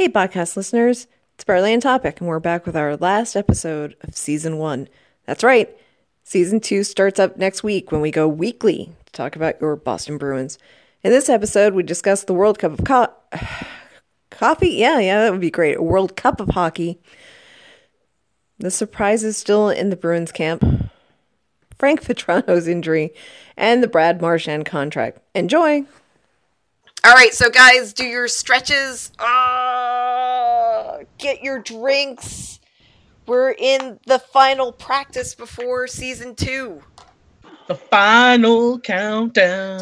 Hey, podcast listeners, it's Barley and Topic, and we're back with our last episode of season one. That's right, season two starts up next week when we go weekly to talk about your Boston Bruins. In this episode, we discuss the World Cup of Co- coffee. Yeah, yeah, that would be great. A World Cup of hockey. The surprise is still in the Bruins camp. Frank Vatrano's injury and the Brad Marchand contract. Enjoy. All right, so guys, do your stretches. Uh, get your drinks. We're in the final practice before season two. The final countdown.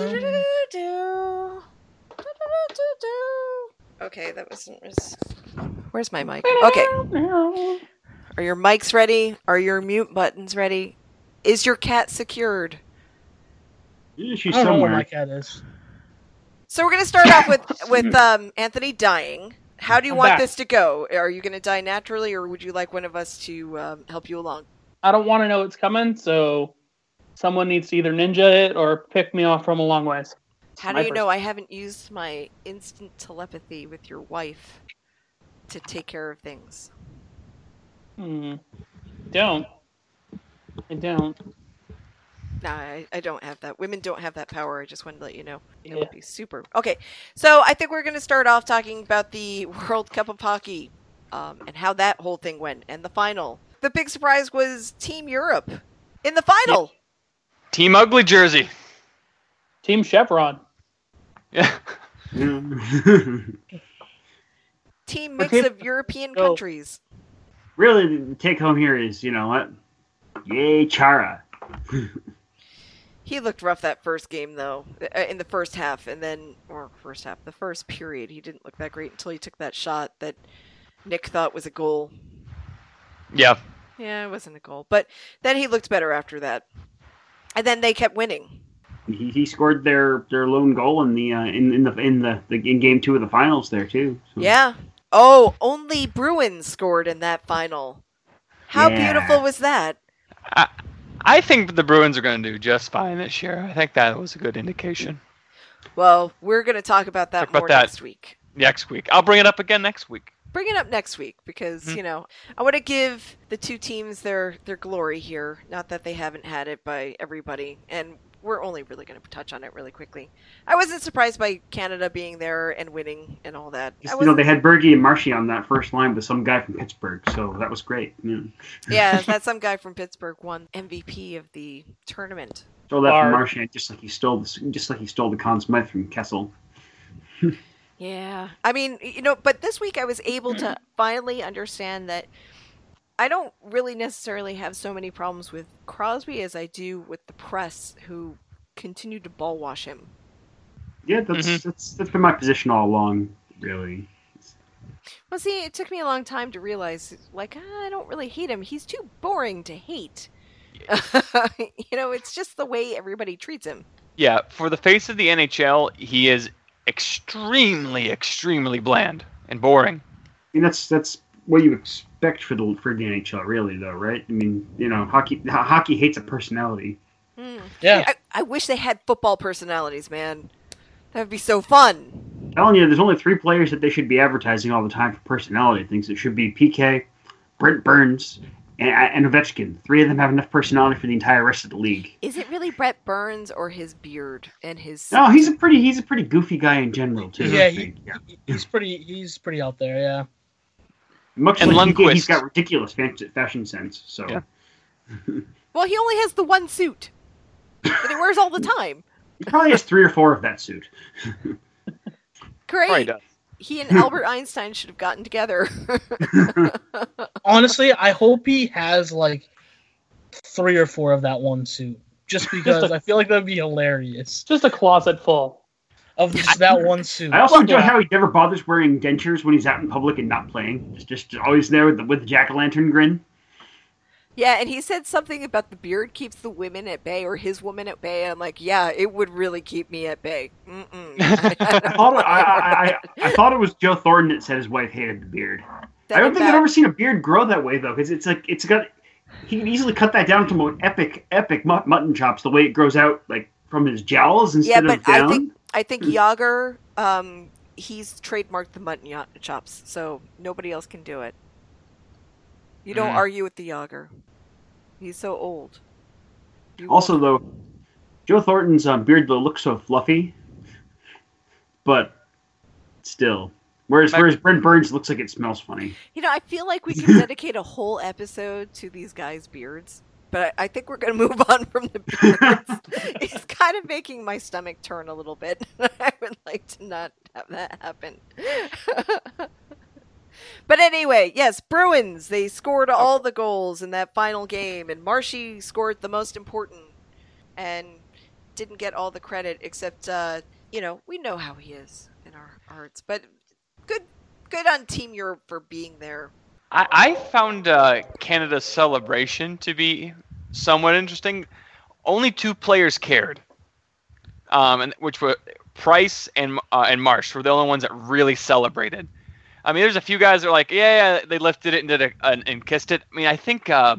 Okay, that wasn't. Was... Where's my mic? Okay. Are your mics ready? Are your mute buttons ready? Is your cat secured? Yeah, She's I don't know where somewhere. my cat is. So we're gonna start off with with um, Anthony dying. How do you I'm want back. this to go? Are you gonna die naturally, or would you like one of us to um, help you along? I don't want to know it's coming, so someone needs to either ninja it or pick me off from a long ways. How do you first- know I haven't used my instant telepathy with your wife to take care of things? Hmm. Don't. I don't. No, I, I don't have that. Women don't have that power. I just wanted to let you know. It Yeah. would be super. Okay, so I think we're going to start off talking about the World Cup of Hockey um, and how that whole thing went and the final. The big surprise was Team Europe in the final. Team Ugly Jersey. Team Chevron. Yeah. Yeah. Team mix Team- of European Go. countries. really, the take home here is, you know what? Yay, Chara. He looked rough that first game though, uh, in the first half, and then or first half, the first period, he didn't look that great until he took that shot that Nick thought was a goal. Yeah. Yeah, it wasn't a goal, but then he looked better after that, and then they kept winning. He, he scored their, their lone goal in the uh, in, in the in the, the in game two of the finals there too. So. Yeah. Oh, only Bruins scored in that final. How Yeah. beautiful was that? I, I think the Bruins are going to do just fine this year. I think that was a good indication. Well, we're going to talk about that Talk about that. next week. Next week. I'll bring it up again next week. bring it up next week because Mhm. you know I want to give the two teams their their glory here. Not that they haven't had it by everybody, and we're only really going to touch on it really quickly. I wasn't surprised by Canada being there and winning and all that. Just, you know, they had Bergie and Marshy on that first line with some guy from Pittsburgh, so that was great. Yeah. yeah, that some guy from Pittsburgh won MVP of the tournament. Stole that from Barb. Marchand, just like he stole the, just like he stole the Conn Smythe from Kessel. Yeah. I mean, you know, but this week I was able to finally understand that I don't really necessarily have so many problems with Crosby as I do with the press who continue to ball wash him. Yeah, that's Mhm. that's that's been my position all along, really. Well, see, it took me a long time to realize, like, ah, I don't really hate him. He's too boring to hate. you know, it's just the way everybody treats him. Yeah, for the face of the NHL, he is extremely, extremely bland and boring. I mean, that's that's what you expect for the for the NHL, really, though, right? I mean, you know, hockey hockey hates a personality. Hmm. Yeah. I, I wish they had football personalities, man. That would be so fun. telling you, there's only three players that they should be advertising all the time for personality things. It should be PK, Brent Burns, and, and Ovechkin. Three of them have enough personality for the entire rest of the league. Is it really Brent Burns or his beard and his? No, he's a pretty he's a pretty goofy guy in general too. Yeah, he, yeah. he's pretty. He's pretty out there. Yeah. Much And like PK, Lundqvist. he's got ridiculous fashion sense. So Yeah. Well, he only has the one suit that he wears all the time. he probably has three or four of that suit. Great. He and Albert Einstein should have gotten together. Honestly, I hope he has like three or four of that one suit, just because a- I feel like that'd be hilarious Just a closet full. Of just that one suit. I also enjoy Yeah. how he never bothers wearing dentures when he's out in public and not playing. Just just always there with the, with the jack o' lantern grin. yeah, and he said something about the beard keeps the women at bay or his woman at bay. I'm like, yeah, it would really keep me at bay. Mm-mm. I thought it, I, I, I, I thought it was Joe Thornton that said his wife hated the beard. I don't think I've ever seen a beard grow that way though, because it's like it's got. He can easily cut that down to more epic, epic mutton chops. The way it grows out, like from his jowls Yeah, instead but of down. I think I think Jagr um, he's trademarked the mutton chops, so nobody else can do it. You don't Mm. argue with the Jagr. He's so old. You Also, won't- though, Joe Thornton's um, beard though looks so fluffy, but still. Whereas, whereas Brent Burns looks like it smells funny. you know, I feel like we can dedicate a whole episode to these guys' beards, but I I think we're going to move on from the beards. it's kind of making my stomach turn a little bit. I would like to not have that happen. but anyway, yes, Bruins. They scored all the goals in that final game, and Marshy scored the most important, and didn't get all the credit. Except, uh, you know, we know how he is in our hearts. But good, good on Team Europe for being there. I, I found uh, Canada's celebration to be somewhat interesting. Only two players cared, um, and which were Price and uh, and Marsh were the only ones that really celebrated. I mean, there's a few guys that are like, yeah, yeah, they lifted it and did a, and, and kissed it. I mean, I think uh,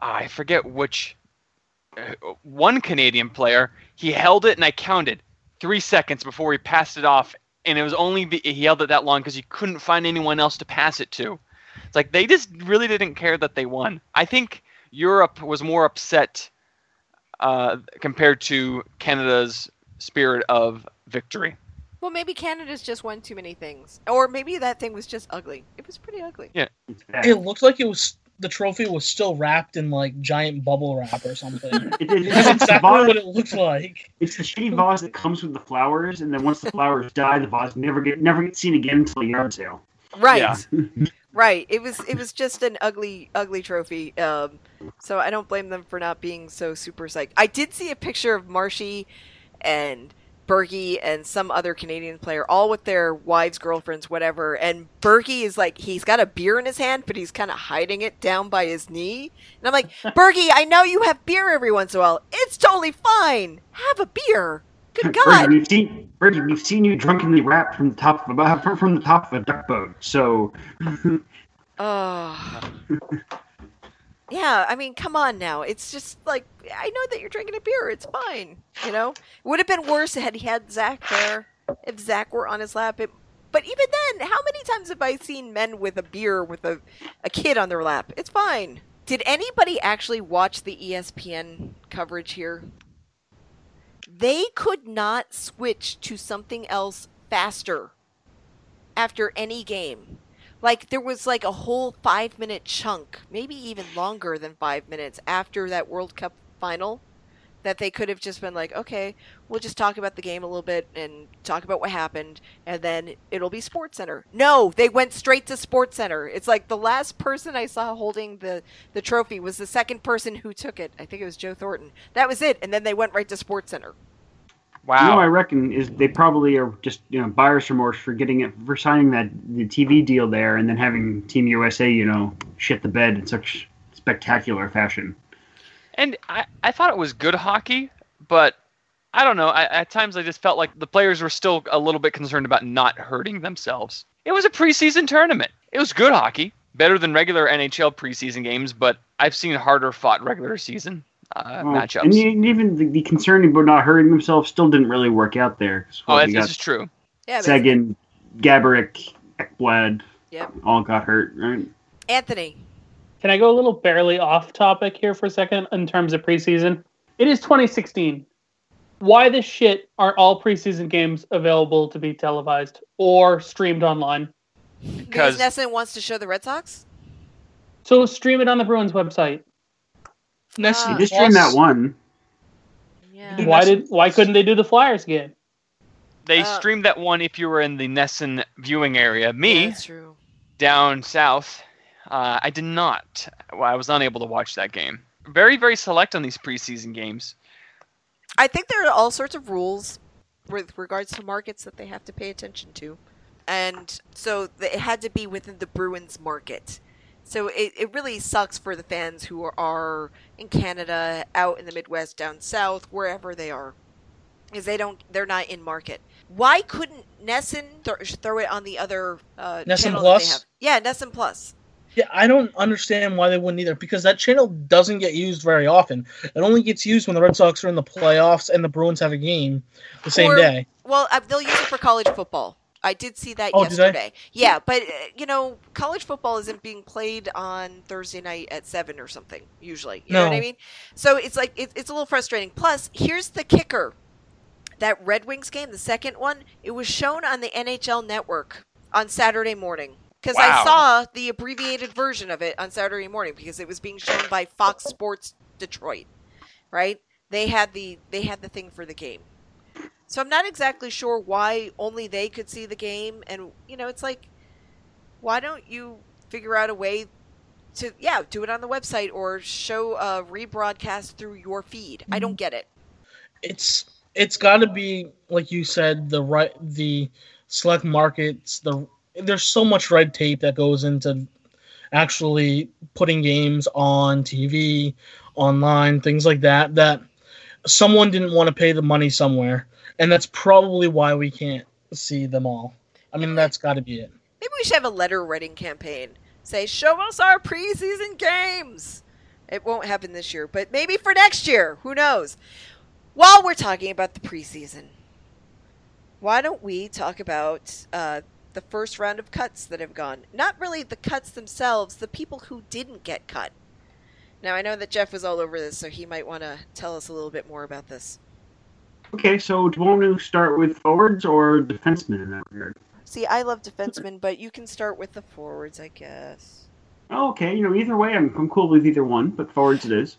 I forget which uh, one Canadian player he held it and I counted three seconds before he passed it off, and it was only be, he held it that long because he couldn't find anyone else to pass it to. It's like they just really didn't care that they won. I think Europe was more upset uh, compared to Canada's spirit of victory. Well, maybe Canada's just won too many things, or maybe that thing was just ugly. It was pretty ugly. Yeah. It looked like it was the trophy was still wrapped in like giant bubble wrap or something. It- it- That's it's, the exactly vase, what it looked like. it's the shitty vase that comes with the flowers, and then once the flowers die, the vase never get never gets seen again until a yard sale. Right, Yeah. right. It was it was just an ugly ugly trophy. Um, so I don't blame them for not being so super psyched. I did see a picture of Marshy and Bergie and some other Canadian player, all with their wives, girlfriends, whatever. And Bergie is like he's got a beer in his hand, but he's kind of hiding it down by his knee. And I'm like, Bergie, I know you have beer every once in a while. It's totally fine. Have a beer. Good Bergie, God. we've seen Bergie, we've seen you drunkenly rap from the top of a, from- from the top of a duck boat. So Oh. yeah, I mean, come on now. It's just like I know that you're drinking a beer. It's fine. You know, it would have been worse had he had Zach there. If Zach were on his lap, it. But even then, how many times have I seen men with a beer with a, a kid on their lap? It's fine. Did anybody actually watch the ESPN coverage here? They could not switch to something else faster after any game. Like there was like a whole five minute chunk, maybe even longer than five minutes after that World Cup final, that they could have just been like, okay, we'll just talk about the game a little bit and talk about what happened, and then it'll be Sports Center. No, they went straight to Sports Center. It's like the last person I saw holding the the trophy was the second person who took it. I think it was Joe Thornton. That was it, and then they went right to Sports Center. You know, Wow. I reckon is they probably are just you know buyer's remorse for getting it for signing that the TV deal there, and then having Team USA you know shit the bed in such spectacular fashion. And I, I thought it was good hockey, but I don't know. I, at times I just felt like the players were still a little bit concerned about not hurting themselves. It was a preseason tournament. It was good hockey, better than regular NHL preseason games, but I've seen harder fought regular season uh, Well, matchups. And even the, the concern about not hurting themselves still didn't really work out there. oh, well, that's, this is true. Yeah, but Sagan, Gaborik, Ekblad, Yep. all got hurt. Right? Anthony. Can I go a little barely off topic here for a second in terms of preseason? It is 2016. Why the shit aren't all preseason games available to be televised or streamed online? Because Because NESN wants to show the Red Sox. So stream it on the Bruins website. Nessie Ah. You just streamed that one. Yeah. Why did why couldn't they do the Flyers game? they Uh, streamed that one if you were in the NESN viewing area. Me, Yeah, true. down south, uh, I did not. Well, I was unable to watch that game. Very, very select on these preseason games. I think there are all sorts of rules with regards to markets that they have to pay attention to. And so it had to be within the Bruins market. So it, it really sucks for the fans who are, are in Canada, out in the Midwest, down south, wherever they are. Because they don't, they're not in market. Why couldn't NESN th- throw it on the other uh, NESN Plus? They have? Yeah, NESN Plus. Yeah, I don't understand why they wouldn't either because that channel doesn't get used very often. It only gets used when the Red Sox are in the playoffs and the Bruins have a game the same Or- day. Well, uh, they'll use it for college football. I did see that Oh, yesterday. Yeah, but uh, you know, college football isn't being played on Thursday night at seven or something. Usually, you know what I mean. So it's like it, it's a little frustrating. Plus, here's the kicker: that Red Wings game, the second one, it was shown on the NHL Network on Saturday morning. Because I saw the abbreviated version of it on Saturday morning because it was being shown by Fox Sports Detroit, right? They had the they had the thing for the game. So I'm not exactly sure why only they could see the game and you know, it's like why don't you figure out a way to yeah, do it on the website or show a rebroadcast through your feed. I don't mm-hmm. get it. It's it's got to be like you said the right the select markets the there's so much red tape that goes into actually putting games on TV, online, things like that that someone didn't want to pay the money somewhere and that's probably why we can't see them all. I mean that's got to be it. Maybe we should have a letter writing campaign. Say, show us our preseason games. It won't happen this year, but maybe for next year. Who knows? While we're talking about the preseason, why don't we talk about uh, the first round of cuts that have gone? Not really the cuts themselves, the people who didn't get cut. Now, I know that Jeff was all over this, so he might want to tell us a little bit more about this. Okay, so do you want to start with forwards or defensemen in that regard? See, I love defensemen, but you can start with the forwards, I guess. Oh, okay, you know, either way, I'm, I'm cool with either one, but forwards it is.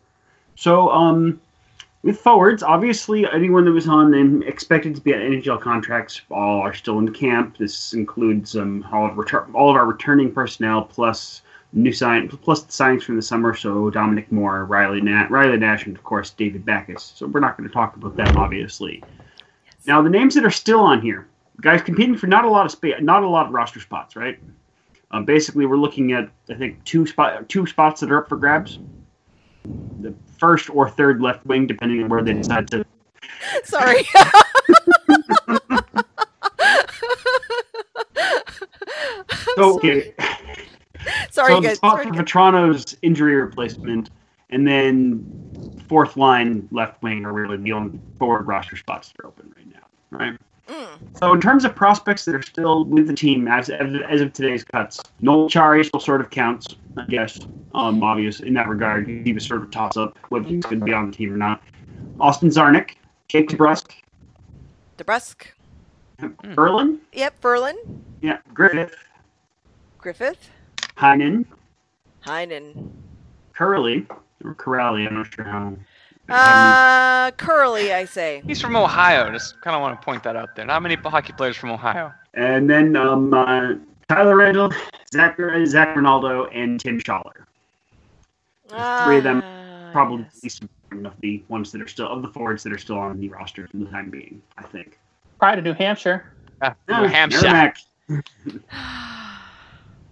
So, um, with forwards, obviously, anyone that was on and expected to be at NHL contracts all are still in camp. This includes um, all of return, all of our returning personnel plus new sign plus the signings from the summer. So Dominic Moore, Riley Nash, Riley Nash, and of course David Backes. So we're not going to talk about them, obviously. Now, the names that are still on here, guys competing for not a lot of space, not a lot of roster spots, right? Um, basically, we're looking at I think two spot two spots that are up for grabs. The first or third left wing, depending on where they decide to. Sorry. So, okay, Sorry, so the guys. spot Sorry, for. Vatrano's injury replacement, and then fourth line left wing are really the only forward roster spots that are open right now, right? Mm. So in terms of prospects that are still with the team as as, as of today's cuts, Noel Acciari still sort of counts, I guess. Um, obvious in that regard, he was sort of a toss up whether he's going to be on the team or not. Austin Czarnik, Jake DeBrusk, DeBrusque. Ferlin, Yep, Ferlin. yeah, Griffith, Griffith. Heinen, Heinen. Curley, or Corelli, I'm not sure how. Uh, Curly, I say. He's from Ohio. Just kind of want to point that out there. Not many hockey players from Ohio. and then um, uh, Tyler Randell, Zach, Zac Rinaldo, and Tim Schaller. Three of them Ah, probably yes. at least of the ones that are still of the forwards that are still on the roster for the time being. I think. Pride of New Hampshire. Ah, New Hampshire.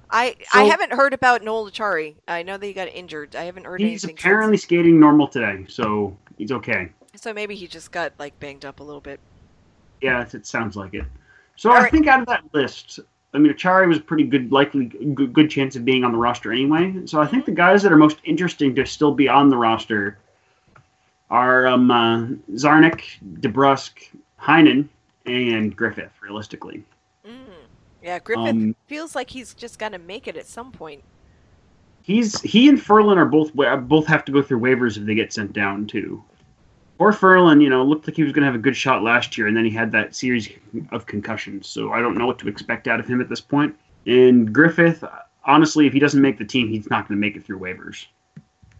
I I haven't heard about Noel Acciari. I know that he got injured. I haven't heard He's anything. He's apparently skating normal today, so he's okay. So maybe he just got like banged up a little bit. Yeah, it, sounds like it. So All I right. think out of that list, I mean, Achari was a pretty good, likely good, good chance of being on the roster anyway. So I think the guys that are most interesting to still be on the roster are um, uh, Czarnik, DeBrusk, Heinen, and Griffith. Realistically, Mm. Yeah, Griffith Um, feels like he's just got to make it at some point. he's he and Ferlin are both both have to go through waivers if they get sent down too. Or Ferlin, you know, looked like he was going to have a good shot last year, and then he had that series of concussions. So I don't know what to expect out of him at this point. And Griffith, honestly, if he doesn't make the team, he's not going to make it through waivers.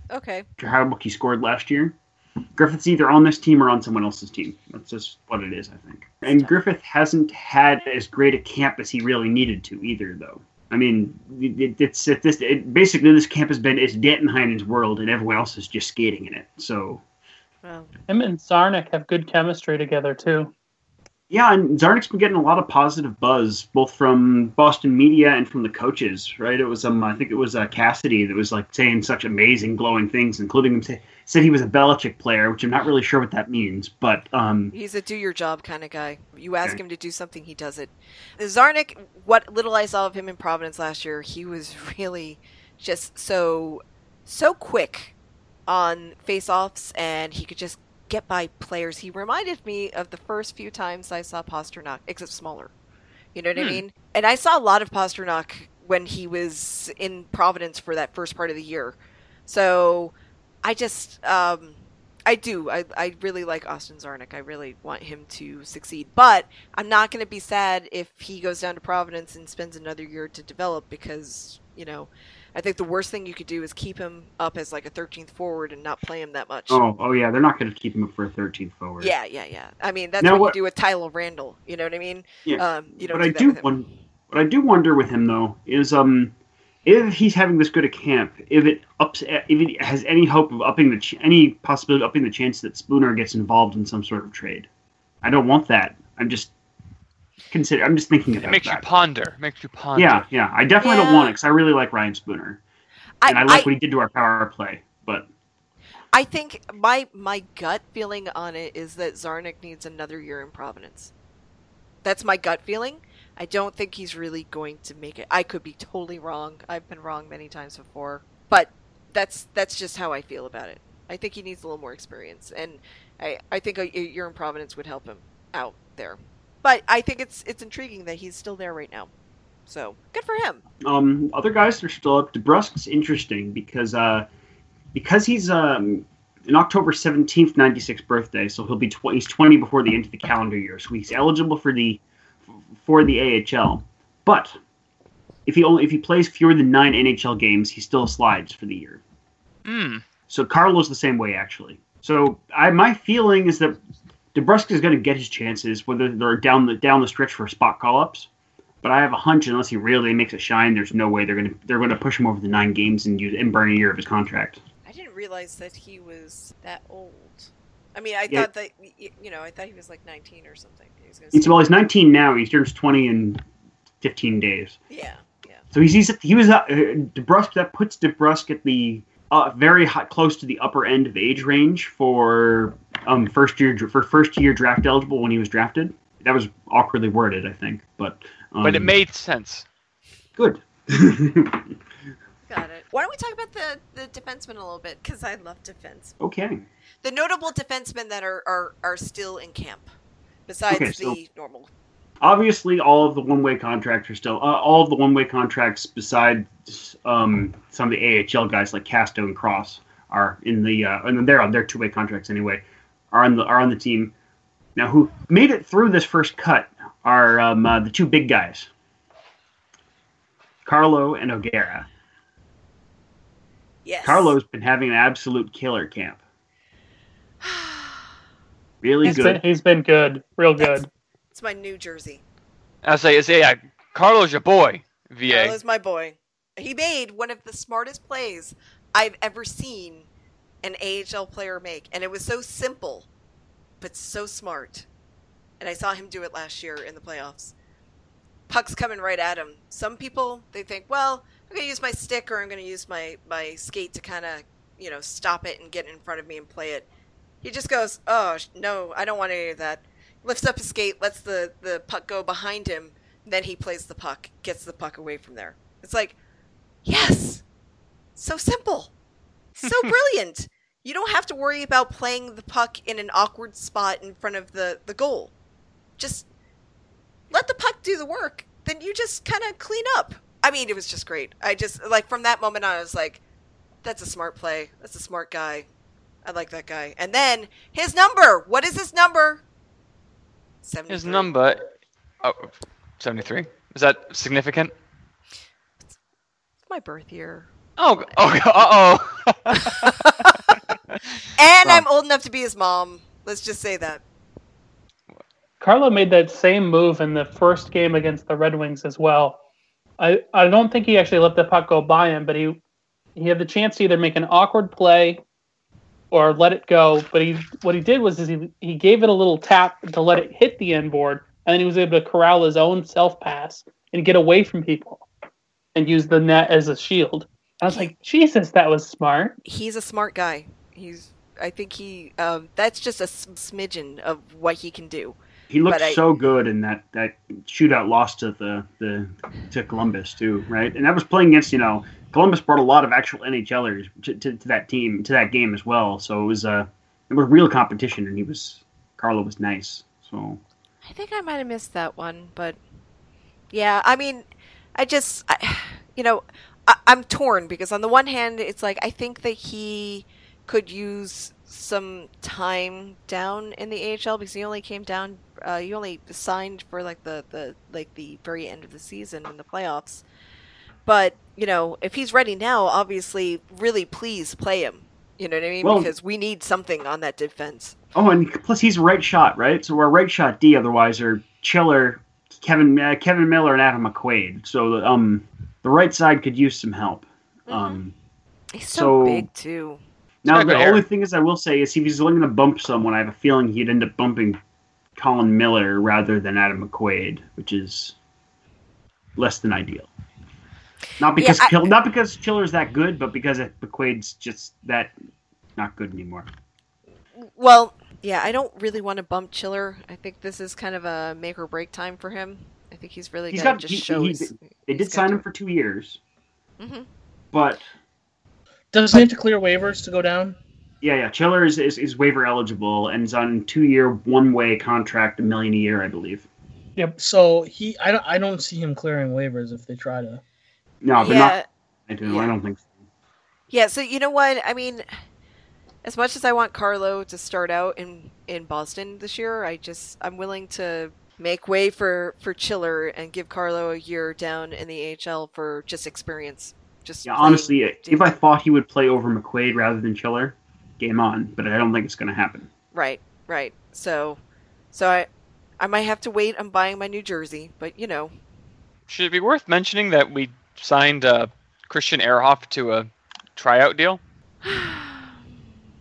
Okay. After how much he scored last year, Griffith's either on this team or on someone else's team. That's just what it is, I think. And Griffith hasn't had as great a camp as he really needed to either, though. I mean, it, it's it, this it, basically this camp has been it's Danton Heinen's world, and everyone else is just skating in it. So Well, Him and Czarnik have good chemistry together too. Yeah, and Czarnik's been getting a lot of positive buzz, both from Boston media and from the coaches. Right? It was um, I think it was uh, Cassidy that was like saying such amazing, glowing things, including him say, said he was a Belichick player, which I'm not really sure what that means, but um, he's a do your job kind of guy. You ask Okay. him to do something, he does it. Czarnik, what little I saw of him in Providence last year, he was really just so so quick on face-offs, and he could just get by players. He reminded me of the first few times I saw Pastrnak, except smaller. You know what Hmm. I mean? And I saw a lot of Pastrnak when he was in Providence for that first part of the year. So I just, um, I do. I, I really like Austin Czarnik. I really want him to succeed. But I'm not going to be sad if he goes down to Providence and spends another year to develop because, you know, I think the worst thing you could do is keep him up as like a 13th forward and not play him that much. Oh, oh yeah, they're not going to keep him up for a 13th forward. Yeah, yeah, yeah. I mean, that's Now what, what- you do with Tyler Randell. You know what I mean? Yeah. Um, you don't What do I do won- what I do wonder with him though is um if he's having this good a camp, if it ups, if it has any hope of upping the ch- any possibility of upping the chance that Spooner gets involved in some sort of trade. I don't want that. I'm just consider. I'm just thinking It about makes you ponder. Makes you ponder. yeah, yeah. I definitely don't want it because I really like Ryan Spooner I, and I like I, what he did to our power play. But I think my my gut feeling on it is that Czarnik needs another year in Providence. That's my gut feeling. I don't think he's really going to make it. I could be totally wrong. I've been wrong many times before, but that's that's just how I feel about it. I think he needs a little more experience, and I I think a year in Providence would help him out there. But I think it's it's intriguing that he's still there right now. So good for him. um, other guys are still up. DeBrusk's interesting because uh, because he's um, an October seventeenth ninety six birthday, so he'll be tw- he's twenty before the end of the calendar year, so he's eligible for the for the AHL. But if he only if he plays fewer than nine NHL games, he still slides for the year. Hmm. So Carlo's the same way actually. So I my feeling is that DeBrusk is going to get his chances, whether they're down the down the stretch for spot call ups. But I have a hunch, unless he really makes it shine, there's no way they're going to they're going to push him over the nine games and use and burn a year of his contract. I didn't realize that he was that old. I mean, I Yeah. thought that you know, I thought he was like 19 or something. He He's well, he's 19 now. He turns 20 in 15 days. yeah, yeah. So he's, he's he was uh, DeBrusk that puts DeBrusk at the uh, very high, close to the upper end of age range for um first year for first year draft eligible when he was drafted. That was awkwardly worded, I think, but um, But it made sense. good. Got it. Why don't we talk about the the defensemen a little bit? Because I love defense. okay. The notable defensemen that are are, are still in camp, besides Okay, so- the normal. Obviously, all of the one-way contracts are still uh, all of the one-way contracts besides um, some of the AHL guys like Casto and Cross are in the uh, and they're on their two-way contracts anyway are on the are on the team. Now, who made it through this first cut are um, uh, the two big guys, Carlo and O'Gara. Yes. Carlo's been having an absolute killer camp. Really He's good. been, he's been good, real That's- good. It's my New Jersey. I say, say, yeah, Carlo's your boy. VA. Carlo's my boy. He made one of the smartest plays I've ever seen an AHL player make, and it was so simple, but so smart. And I saw him do it last year in the playoffs. Puck's coming right at him. Some people they think, well, I'm gonna use my stick or I'm gonna use my my skate to kind of you know stop it and get in front of me and play it. He just goes, oh no, I don't want any of that. Lifts up his skate, lets the the puck go behind him, then he plays the puck, gets the puck away from there. It's like, yes, so simple, so brilliant. You don't have to worry about playing the puck in an awkward spot in front of the, the goal. Just let the puck do the work. Then you just kind of clean up. I mean, it was just great. I just, like, from that moment on, I was like, that's a smart play. That's a smart guy. I like that guy. And then his number. What is his number? 73. His number, oh, 73. Is that significant? It's my birth year. Oh, oh, uh And Wow. I'm old enough to be his mom. Let's just say that. Carlo made that same move in the first game against the Red Wings as well. I, I don't think he actually let the puck go by him, but he he had the chance to either make an awkward play or let it go. But he what he did was is he he gave it a little tap to let it hit the end board, and then he was able to corral his own self pass and get away from people and use the net as a shield. I was like, Jesus, that was smart. He's a smart guy. He's. I think he. Um, that's just a smidgen of what he can do. He looked I- so good in that that shootout loss to the the to Columbus too, right? And that was playing against you know Columbus brought a lot of actual NHLers to, to, to that team to that game as well. So it was uh it was real competition, and he was Carlo was nice. So I think I might have missed that one, but yeah, I mean, I just, I, you know, I, I'm torn because on the one hand, it's like I think that he could use some time down in the AHL because he only came down, uh, he only signed for like the the like the very end of the season in the playoffs. But you know, if he's ready now, obviously, really please play him. You know what I mean? Well- because we need something on that defense. oh, and plus he's a right shot, right? So we're a right shot D. Otherwise, are Chiller, Kevin uh, Kevan Miller, and Adam McQuaid. So um the right side could use some help. Um. He's so, So- big too. Now, the only thing is, I will say, is if he's looking to bump someone, I have a feeling he'd end up bumping Colin Miller rather than Adam McQuaid, which is less than ideal. Not because I- Chill, not because Chiller's that good, but because McQuaid's just that not good anymore. Well, yeah, I don't really want to bump Chiller. I think this is kind of a make or break time for him. I think he's really He's got to just he- show he- his. They did sign to- him for two years, Mhm. but Does he have to clear waivers to go down? yeah, yeah, Chiller is, is, is waiver eligible and is on two year one way contract, a million a year, I believe. Yep. So he, I don't, I don't see him clearing waivers if they try to. No, they're yeah, not. I do. yeah. I don't think. So. yeah. So you know what? I mean, as much as I want Carlo to start out in in Boston this year, I just I'm willing to make way for for Chiller and give Carlo a year down in the AHL for just experience. Just Yeah, playing honestly, if I thought he would play over McQuaid rather than Chiller, game on. But I don't think it's going to happen. Right, right. So, so I, I might have to wait I'm buying my new jersey, but you know, Should it be worth mentioning that we signed uh, Christian Ehrhoff to a tryout deal?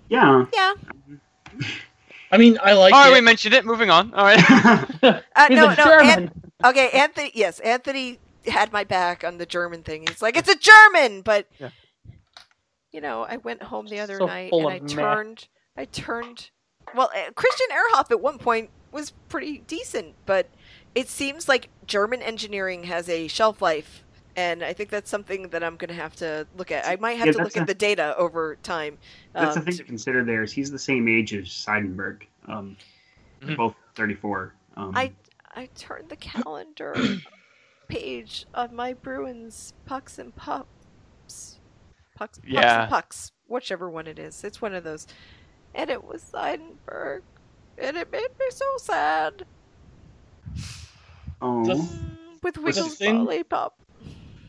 Yeah. yeah. I mean, I like All right, it. we mentioned it. Moving on. All right. Uh, He's no, a no. An- okay, Anthony. Yes, Anthony had my back on the German thing. He's like, it's a German, but Yeah. you know, I went home the other So night and I of meh. turned. I turned. Well, uh, Christian Ehrhoff at one point was pretty decent, but it seems like German engineering has a shelf life. And I think that's something that I'm going to have to look at. I might have Yeah, to that's look at the data over time. That's the um, thing to- to consider there is he's the same age as Seidenberg. Um, they're Mhm. both 34. Um, I I turned the calendar page of my Bruins pucks and pups. Pucks, pucks Yeah. and pucks, whichever one it is. It's one of those. And it was Seidenberg. And it made me so sad. oh, Mm, With the Wiggles thing- Lollipop.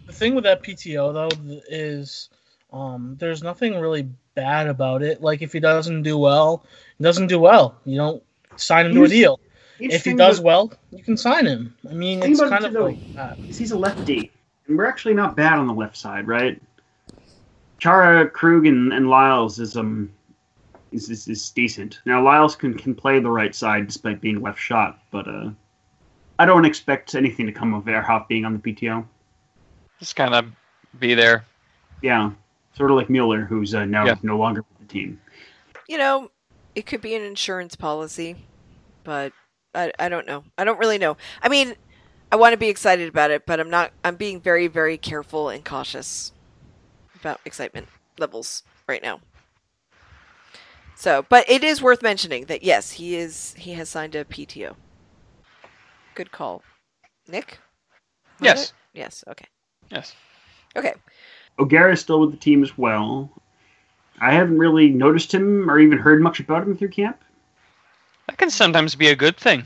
The thing with that PTO though is, um, there's nothing really bad about it. Like if he doesn't do well, he doesn't do well. You don't sign him to a deal. Each If he does well, you can sign him. I mean, Think it's about kind it of too, like that. is he's a lefty, and we're actually not bad on the left side, right? Chara, Krug, and, and Liles is um is, is is decent. Now Liles can can play the right side despite being left shot, but uh, I don't expect anything to come of Ehrhoff being on the PTO. Just kind of be there. Yeah, sort of like Mueller, who's uh, now Yeah. no longer with the team. You know, it could be an insurance policy, but I, I don't know. I don't really know. I mean, I want to be excited about it, but I'm not. I'm being very, very careful and cautious about excitement levels right now. So, but it is worth mentioning that yes, he is. He has signed a PTO. Good call, Nick. Yes. it? Yes. Okay. Yes. Okay. O'Gara is still with the team as well. I haven't really noticed him or even heard much about him through camp. That can sometimes be a good thing.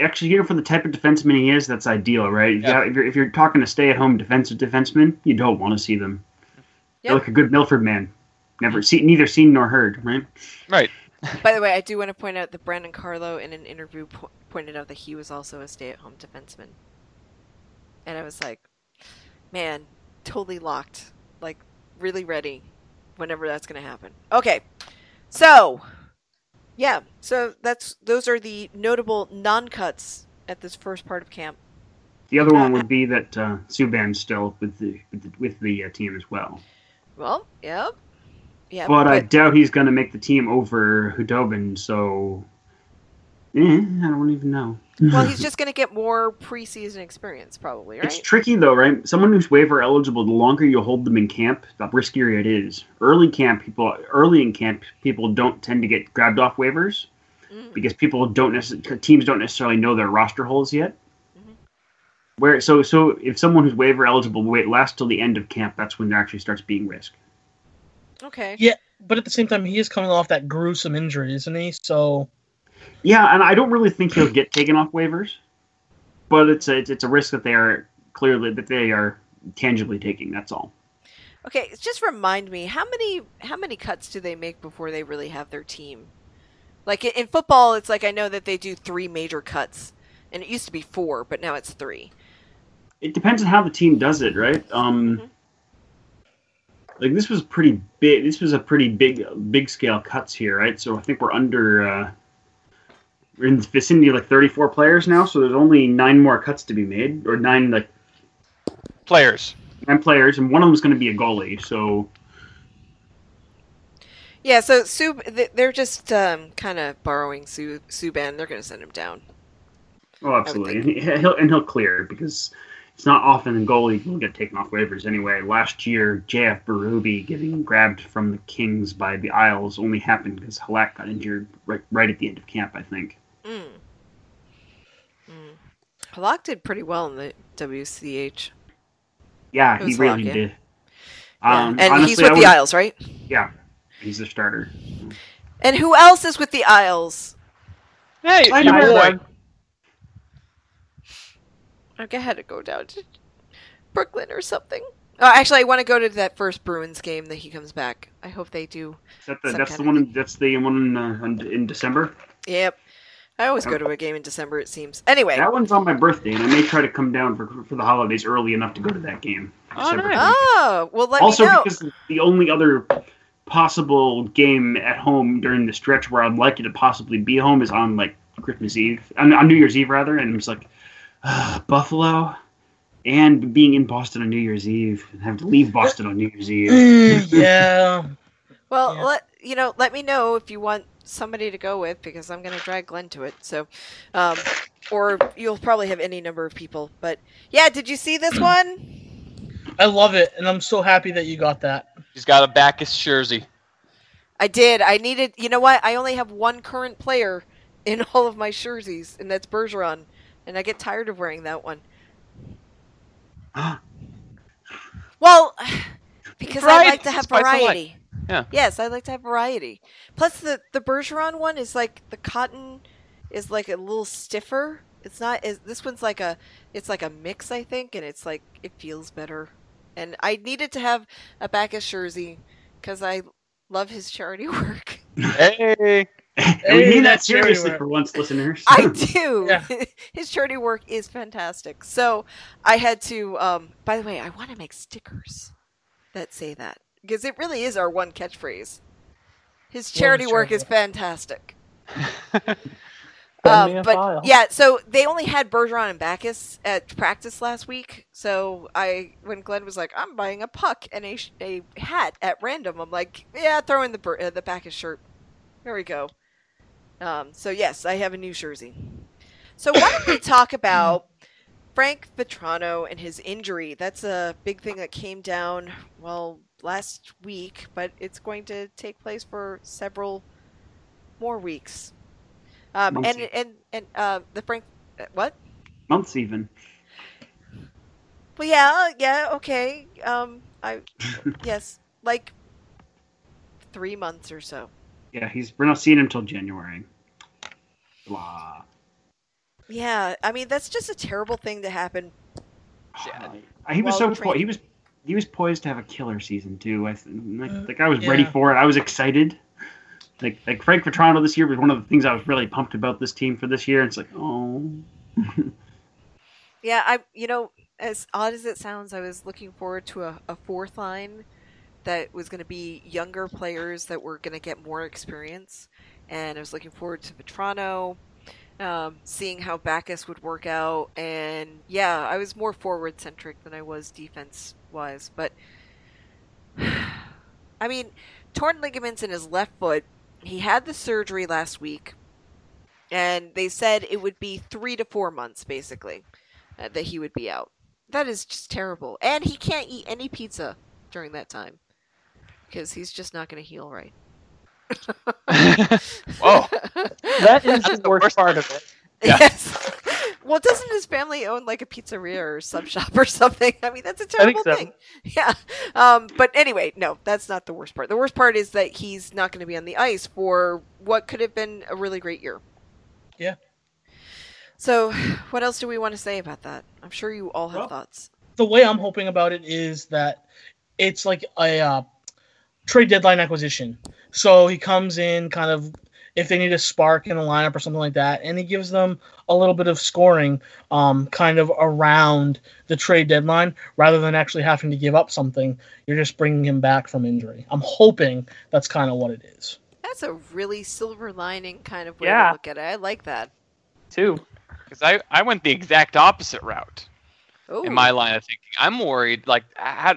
Actually, you know, for the type of defenseman he is, that's ideal, right? If, Yeah. you, if you're if you're talking to stay-at-home defensive defenseman, you don't want to see them. They're Yep. like a good Milford man, never seen, neither seen nor heard, right? Right. By the way, I do want to point out that Brandon Carlo in an interview po- pointed out that he was also a stay-at-home defenseman, and I was like, "Man, totally locked, like really ready, whenever that's going to happen." Okay, so yeah, so that's those are the notable non-cuts at this first part of camp. The other one would be that uh, Subban's still with the with the, with the uh, team as well. Well, yep, yeah, but I doubt he's going to make the team over Khudobin, so Eh, I don't even know. Well, he's just going to get more preseason experience, probably, right? It's tricky though, right? Someone who's waiver eligible, the longer you hold them in camp, the riskier it is. Early camp people, early in camp, people don't tend to get grabbed off waivers Mm. because people don't necessarily teams don't necessarily know their roster holes yet. Mhm. Where so so if someone who's waiver eligible wait lasts till the end of camp, that's when there actually starts being risk. Okay. Yeah, but at the same time, he is coming off that gruesome injury, isn't he? So Yeah, and I don't really think he'll get taken off waivers, but it's a it's, a risk that they are clearly that they are tangibly taking. That's all. Okay, just remind me how many how many cuts do they make before they really have their team? Like in- football, it's like I know that they do three major cuts, and it used to be four, but now it's three. It depends on how the team does it, right? Um, Mhm. like this was pretty big. This was a pretty big big scale cuts here, right? So I think we're under. Uh, we're in the vicinity of like 34 players now, so there's only nine more cuts to be made, or nine like Players. nine players, and one of them is going to be a goalie. So Yeah, so Sub, they're just um, kind of borrowing Su- Subban. They're going to send him down. Oh, absolutely, and he- he'll and he'll clear because it's not often a goalie will get taken off waivers anyway. Last year, JF Berube getting grabbed from the Kings by the Isles only happened because Halak got injured right right at the end of camp, I think. Mm. Mm. Halak did pretty well in the WCH. Yeah, he was really Halak, yeah. did. Yeah. Um, and honestly, he's I with the Isles, right? Yeah, he's the starter. And who else is with the Isles? Hey, I your know boy. that. Like, I had to go down to Brooklyn or something. Oh, actually, I want to go to that first Bruins game that he comes back. I hope they do. Is that the, that's the one. thing. That's the one in, uh, in- in December. Yep. I always go to a game in December, it seems. Anyway. That one's on my birthday, and I may try to come down for for the holidays early enough to go to that game. Oh, nice. Oh, well, let also me know. because the only other possible game at home during the stretch where I'd like you to possibly be home is on like Christmas Eve, on, on New Year's Eve rather, and I'm just like uh, Buffalo, and being in Boston on New Year's Eve and having to leave Boston on New Year's Eve. Mm, yeah, Well, Yeah. let you know. Let me know if you want somebody to go with because I'm going to drag Glenn to it. So, um, or you'll probably have any number of people. But yeah, did you see this one? I love it, and I'm so happy that you got that. He's got a Backes jersey. I did. I needed. You know what? I only have one current player in all of my jerseys, and that's Bergeron, and I get tired of wearing that one. Well, because I like to have Spice of life. variety. Yeah. Yes, I like to have variety. Plus, the the Bergeron one is like the cotton is like a little stiffer. It's not. Is this one's like a. It's like a mix, I think, and it's like it feels better. And I needed to have a Backes jersey because I love his charity work. Hey. and we mean that seriously for once, listeners. I do. Yeah. His charity work is fantastic. So I had to. Um, by the way, I want to make stickers that say that because it really is our one catchphrase. His charity work is fantastic. Um, a but yeah, so they only had Bergeron and Backes at practice last week. So I, when Glenn was like, "I'm buying a puck and a, a hat at random," I'm like, "Yeah, throw in the uh, the Backes shirt." There we go. Um, so yes, I have a new jersey. So why don't we talk about Frank Vatrano and his injury? That's a big thing that came down well last week, but it's going to take place for several more weeks. Um, Months and and and uh, the Frank uh, what? Months even. Well, yeah, yeah, okay. Um, I yes, like three months or so. Yeah, he's we're not seeing him till January. Blah. Yeah, I mean that's just a terrible thing to happen. Yeah. He was Well, so po- trained. he was he was poised to have a killer season too. I th- like, Uh, like I was ready for it. I was excited. Like like Frank Vatrano this year was one of the things I was really pumped about this team for this year. It's like oh, Yeah, I you know as odd as it sounds, I was looking forward to a, a fourth line that was going to be younger players that were going to get more experience, and I was looking forward to Vatrano, um, seeing how Backes would work out, and yeah, I was more forward centric than I was defense wise, but I mean, torn ligaments in his left foot. He had the surgery last week. and they said it would be three to four months, basically, uh, that he would be out. That is just terrible, and he can't eat any pizza during that time because he's just not going to heal right. Whoa. That is the the worst worst part of it. Yeah. Yes. Well, doesn't his family own like a pizzeria or sub shop or something? I mean, that's a terrible so. thing. Yeah. Um, but anyway, no, that's not the worst part. The worst part is that he's not going to be on the ice for what could have been a really great year. Yeah. So, what else do we want to say about that? I'm sure you all have Well- thoughts. the way I'm hoping about it is that it's like a uh, trade deadline acquisition. So he comes in kind of if they need a spark in the lineup or something like that, and he gives them a little bit of scoring, um, kind of around the trade deadline, rather than actually having to give up something. You're just bringing him back from injury. I'm hoping that's kind of what it is. That's a really silver lining kind of way Yeah. to look at it. I like that. Too. Because I, I went the exact opposite route Oh, in my line of thinking. I'm worried, like, how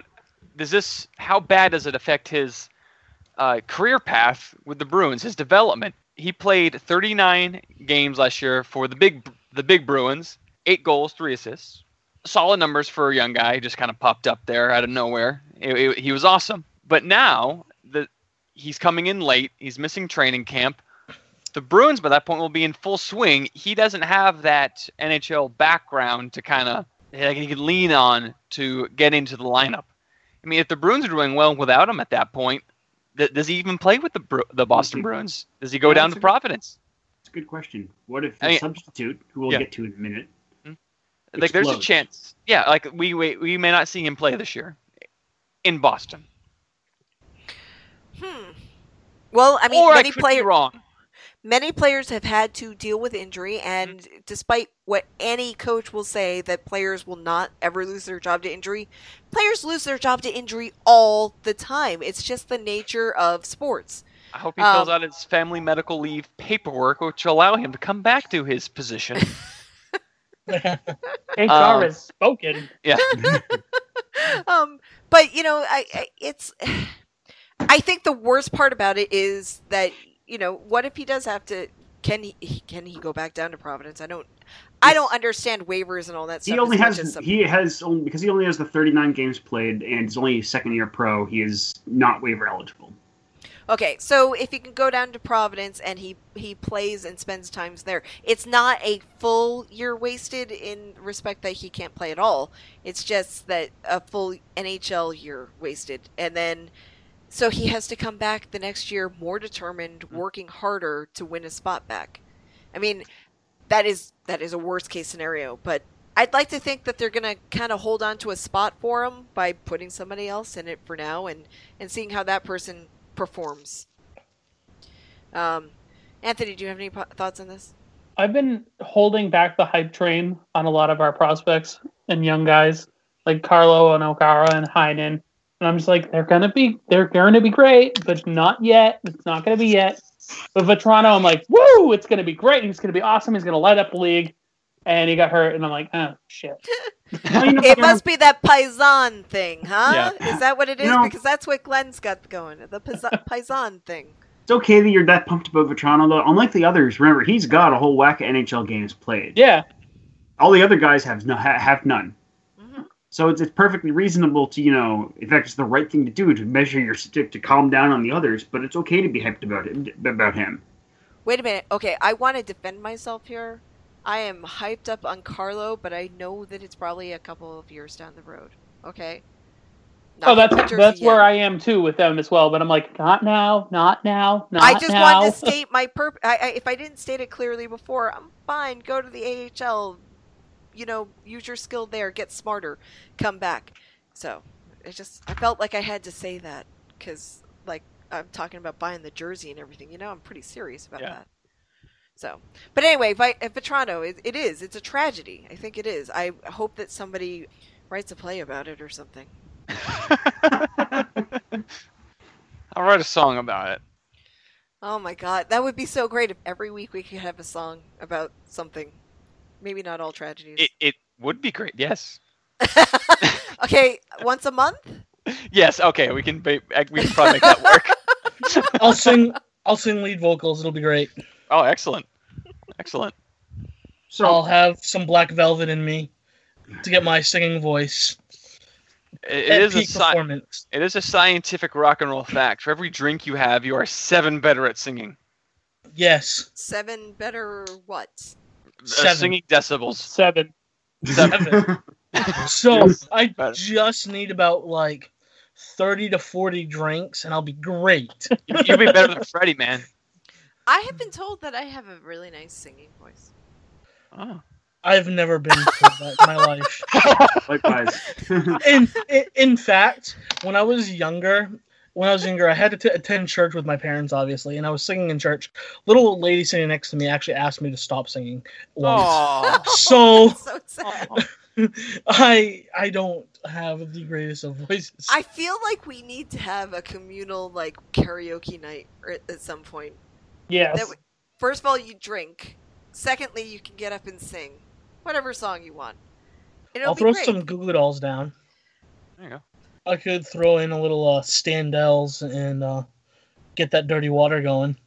does this? How bad does it affect his uh, career path with the Bruins? His development. He played 39 games last year for the big the big Bruins. Eight goals, three assists. Solid numbers for a young guy. He Just kind of popped up there out of nowhere. It- it- he was awesome. But now the he's coming in late. He's missing training camp. The Bruins by that point will be in full swing. He doesn't have that NHL background to kind of he can lean on to get into the lineup. I mean, if the Bruins are doing well without him at that point, th- does he even play with the Bru- the Boston Bruins? Does he go Yeah, down to good- Providence? It's a good question. What if I the mean- substitute, who we'll Yeah. get to in a minute, Like, there's a chance. Yeah, like we, we we may not see him play this year in Boston. Hmm. Well, I mean, or I many could be players wrong. Many players have had to deal with injury and Mm-hmm. despite what any coach will say that players will not ever lose their job to injury players lose their job to injury all the time it's just the nature of sports I hope he fills Um, out his family medical leave paperwork, which will allow him to come back to his position. HR Um, has spoken. yeah. um but you know I, I it's i think the worst part about it is that you know what if he does have to can he can he go back down to providence i don't i don't understand waivers and all that stuff he only has he has only because he only has the 39 games played and is only a second year pro. He is not waiver eligible. Okay, so if he can go down to Providence and he he plays and spends times there, it's not a full year wasted in respect that he can't play at all. It's just that a full NHL year wasted, and then so he has to come back the next year more determined, working harder to win a spot back. I mean, that is that is a worst case scenario, but I'd like to think that they're gonna kind of hold on to a spot for him by putting somebody else in it for now and and seeing how that person performs. Um, Anthony, do you have any po- thoughts on this? I've been holding back the hype train on a lot of our prospects and young guys like Carlo and O'Gara and Heinen. And I'm just like, they're gonna be they're gonna be great, but not yet. It's not gonna be yet. But Vatrano, I'm like, woo, it's gonna be great. He's gonna be awesome. He's gonna light up the league. And he got hurt, and I'm like, oh shit. Well, you know, It must be that Paisan thing, huh? Yeah. Is that what it is? You know- because that's what Glenn's got going. The Paisan- Paisan thing. it's okay that you're that pumped about Vatrano, though. Unlike the others, remember he's got a whole whack of NHL games played. Yeah. All the other guys have no, ha- have none. So it's, it's perfectly reasonable to you know, in fact, it's the right thing to do to measure your stick to calm down on the others. But it's okay to be hyped about it about him. Wait a minute. Okay, I want to defend myself here. I am hyped up on Carlo, but I know that it's probably a couple of years down the road. Okay. Not Oh, from that's New that's where. I am too with them as well. But I'm like, not now, not now, not now. I just now. wanted to state my purpose. I, I, if I didn't state it clearly before, I'm fine. Go to the AHL. You know, use your skill there. Get smarter. Come back. So, it just I felt like I had to say that because, like, I'm talking about buying the jersey and everything. You know, I'm pretty serious about Yeah. that. So, but anyway, Vi- uh, Vatrano, it, it is. It's a tragedy. I think it is. I hope that somebody writes a play about it or something. I'll write a song about it. Oh my god, that would be so great if every week we could have a song about something. Maybe not all tragedies. It, it would be great. Yes. okay, once a month? Yes. Okay. We can. ba- eh, We can probably make that work. I'll sing. I'll sing lead vocals. It'll be great. Oh, excellent. Excellent. So I'll have some black velvet in me to get my singing voice. It, it is a peak sci- performance. it is a scientific rock and roll fact. For every drink you have, you are seven better at singing. Yes, Seven better what? Uh, Seven. singing decibels. Seven. seven. so I just need about like thirty to forty drinks, and I'll be great. You- You'll be better than Freddie, man. I have been told that I have a really nice singing voice. Oh. I've never been told that in my life. likewise. in, in in fact, when I was younger, when I was younger, I had to t- attend church with my parents, obviously, and I was singing in church. Little old lady sitting next to me actually asked me to stop singing once. Aw. So so sad. I I don't have the greatest of voices. I feel like we need to have a communal like karaoke night at some point. Yes. That w- First of all, you drink. Secondly, you can get up and sing whatever song you want. It'll I'll be throw great. some Goo Goo Dolls down. There you go. I could throw in a little uh, Standells and uh, get that dirty water going.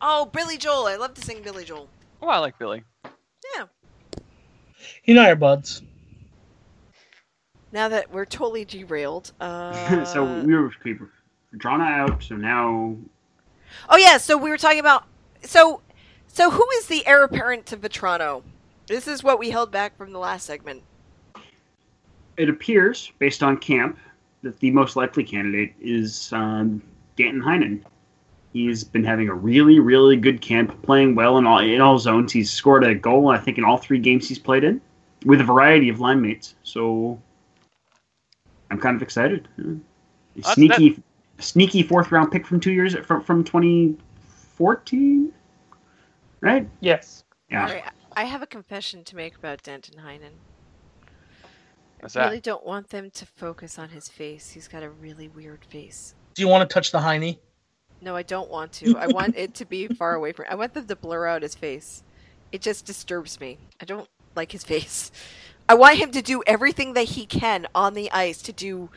Oh, Billy Joel! I love to sing Billy Joel. Oh, I like Billy. Yeah. You know your buds. Now that we're totally derailed, uh, so we were, we were drawn out. So now Oh yeah, so we were talking about so so who is the heir apparent to Vatrano? This is what we held back from the last segment. it appears, based on camp, that the most likely candidate is um, Danton Heinen. He's been having a really, really good camp, playing well in all in all zones. He's scored a goal, I think, in all three games he's played in, with a variety of line mates. So I'm kind of excited. Uh, That's- Sneaky, sneaky fourth round pick from two years from from 2014, right? yes. Yeah. Alright, I have a confession to make about Danton Heinen. What's I that? really don't want them to focus on his face. He's got a really weird face. Do you want to touch the hiney? No, I don't want to. I want it to be far away from. I want them to blur out his face. It just disturbs me. I don't like his face. I want him to do everything that he can on the ice to do,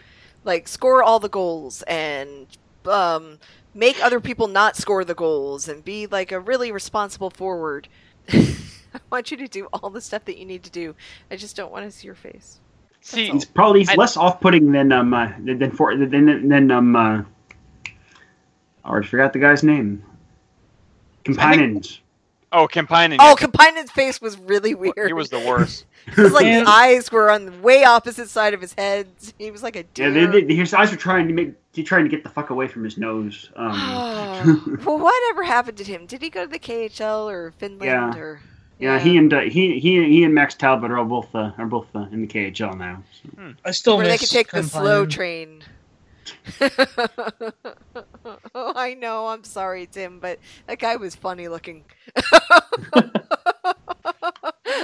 like score all the goals and um, make other people not score the goals and be like a really responsible forward. I want you to do all the stuff that you need to do. I just don't want to see your face. See, He's probably he's I- less off-putting than um uh, than than for than than um uh, I already forgot the guy's name. Companion's. oh, Kemppainen. Oh, Kemppainen's face was really weird. He was the worst. It was like Man. his eyes were on the way opposite side of his head. He was like a Yeah, deer. they, they, his eyes were trying to make he's trying to get the fuck away from his nose. Um, Oh. well, whatever happened to him? Did he go to the KHL or Finland Yeah. or? Yeah, he and uh, he he he and Max Talbot are both uh, are both uh, in the KHL now. So. I still Where miss they could take the slow Kemppainen. train. oh, I know. I'm sorry, Tim, but that guy was funny looking.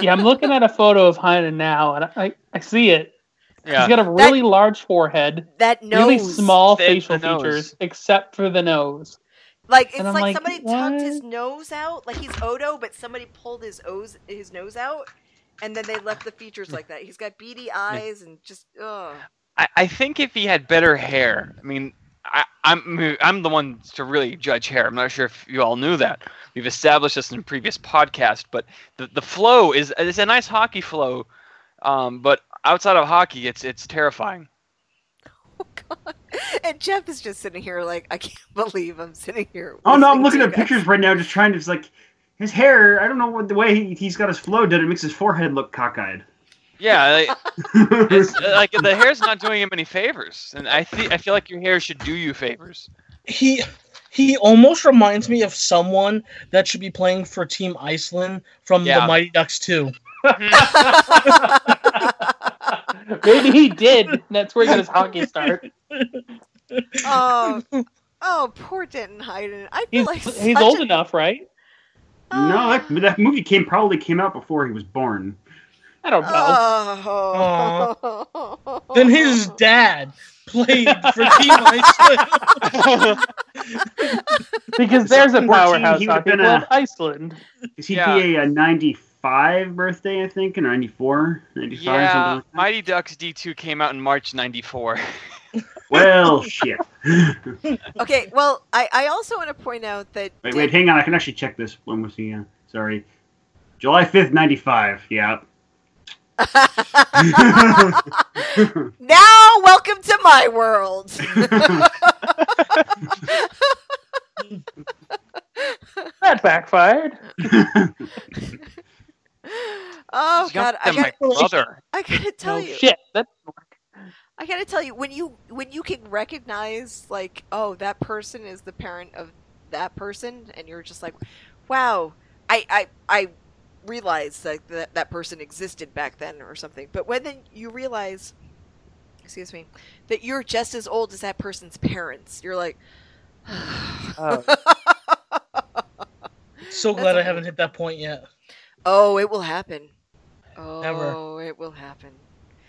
Yeah, I'm looking at a photo of Heinen now, and I, I see it. Yeah. He's got a really large forehead, That nose, really small Thin facial the features, except for the nose. Like it's like, like, somebody tucked his nose out, like he's Odo, but somebody pulled his O's, his nose out, and then they left the features like that. He's got beady eyes and just ugh. I, I think if he had better hair, I mean, I, I'm I'm the one to really judge hair. I'm not sure if you all knew that. We've established this in a previous podcast, but the, the flow is it's a nice hockey flow, um, but outside of hockey, it's it's terrifying. Oh god! And Jeff is just sitting here like I can't believe I'm sitting here. Oh no, I'm looking at guys. pictures right now, just trying to just like his hair. I don't know what the way he, he's got his flow did. It makes his forehead look cockeyed. Yeah, like, uh, like the hair's not doing him any favors, and I think I feel like your hair should do you favors. He he almost reminds me of someone that should be playing for Team Iceland from Yeah. the Mighty Ducks 2. Maybe he did. That's where he got his hockey start. oh, oh, poor Denton Hayden. I feel He's like he's old a- enough, right? no, that, that movie came probably came out before he was born. I don't know. Oh. Then his dad played for Team Iceland. because there's a powerhouse he would've hockey been club, a- Iceland. Is he Yeah. be a, 95 birthday, I think, or 94, 95, something Yeah, like that? Mighty Ducks D2 came out in March '94. Well, shit. Okay, well, I, I also want to point out that wait, wait, hang on. I can actually check this. When was he? Uh, sorry. July 5th, 95. Yeah. now, welcome to my world. That backfired. Oh He's god, younger I than my got brother. I gotta tell no you. shit. That I gotta tell you, when you when you can recognize like, oh, that person is the parent of that person, and you're just like, wow, I I I realized that that, that person existed back then or something. But when then you realize, excuse me, that you're just as old as that person's parents, you're like, Oh. So That's glad I haven't hit that point yet. Oh, it will happen. Oh, Never. it will happen.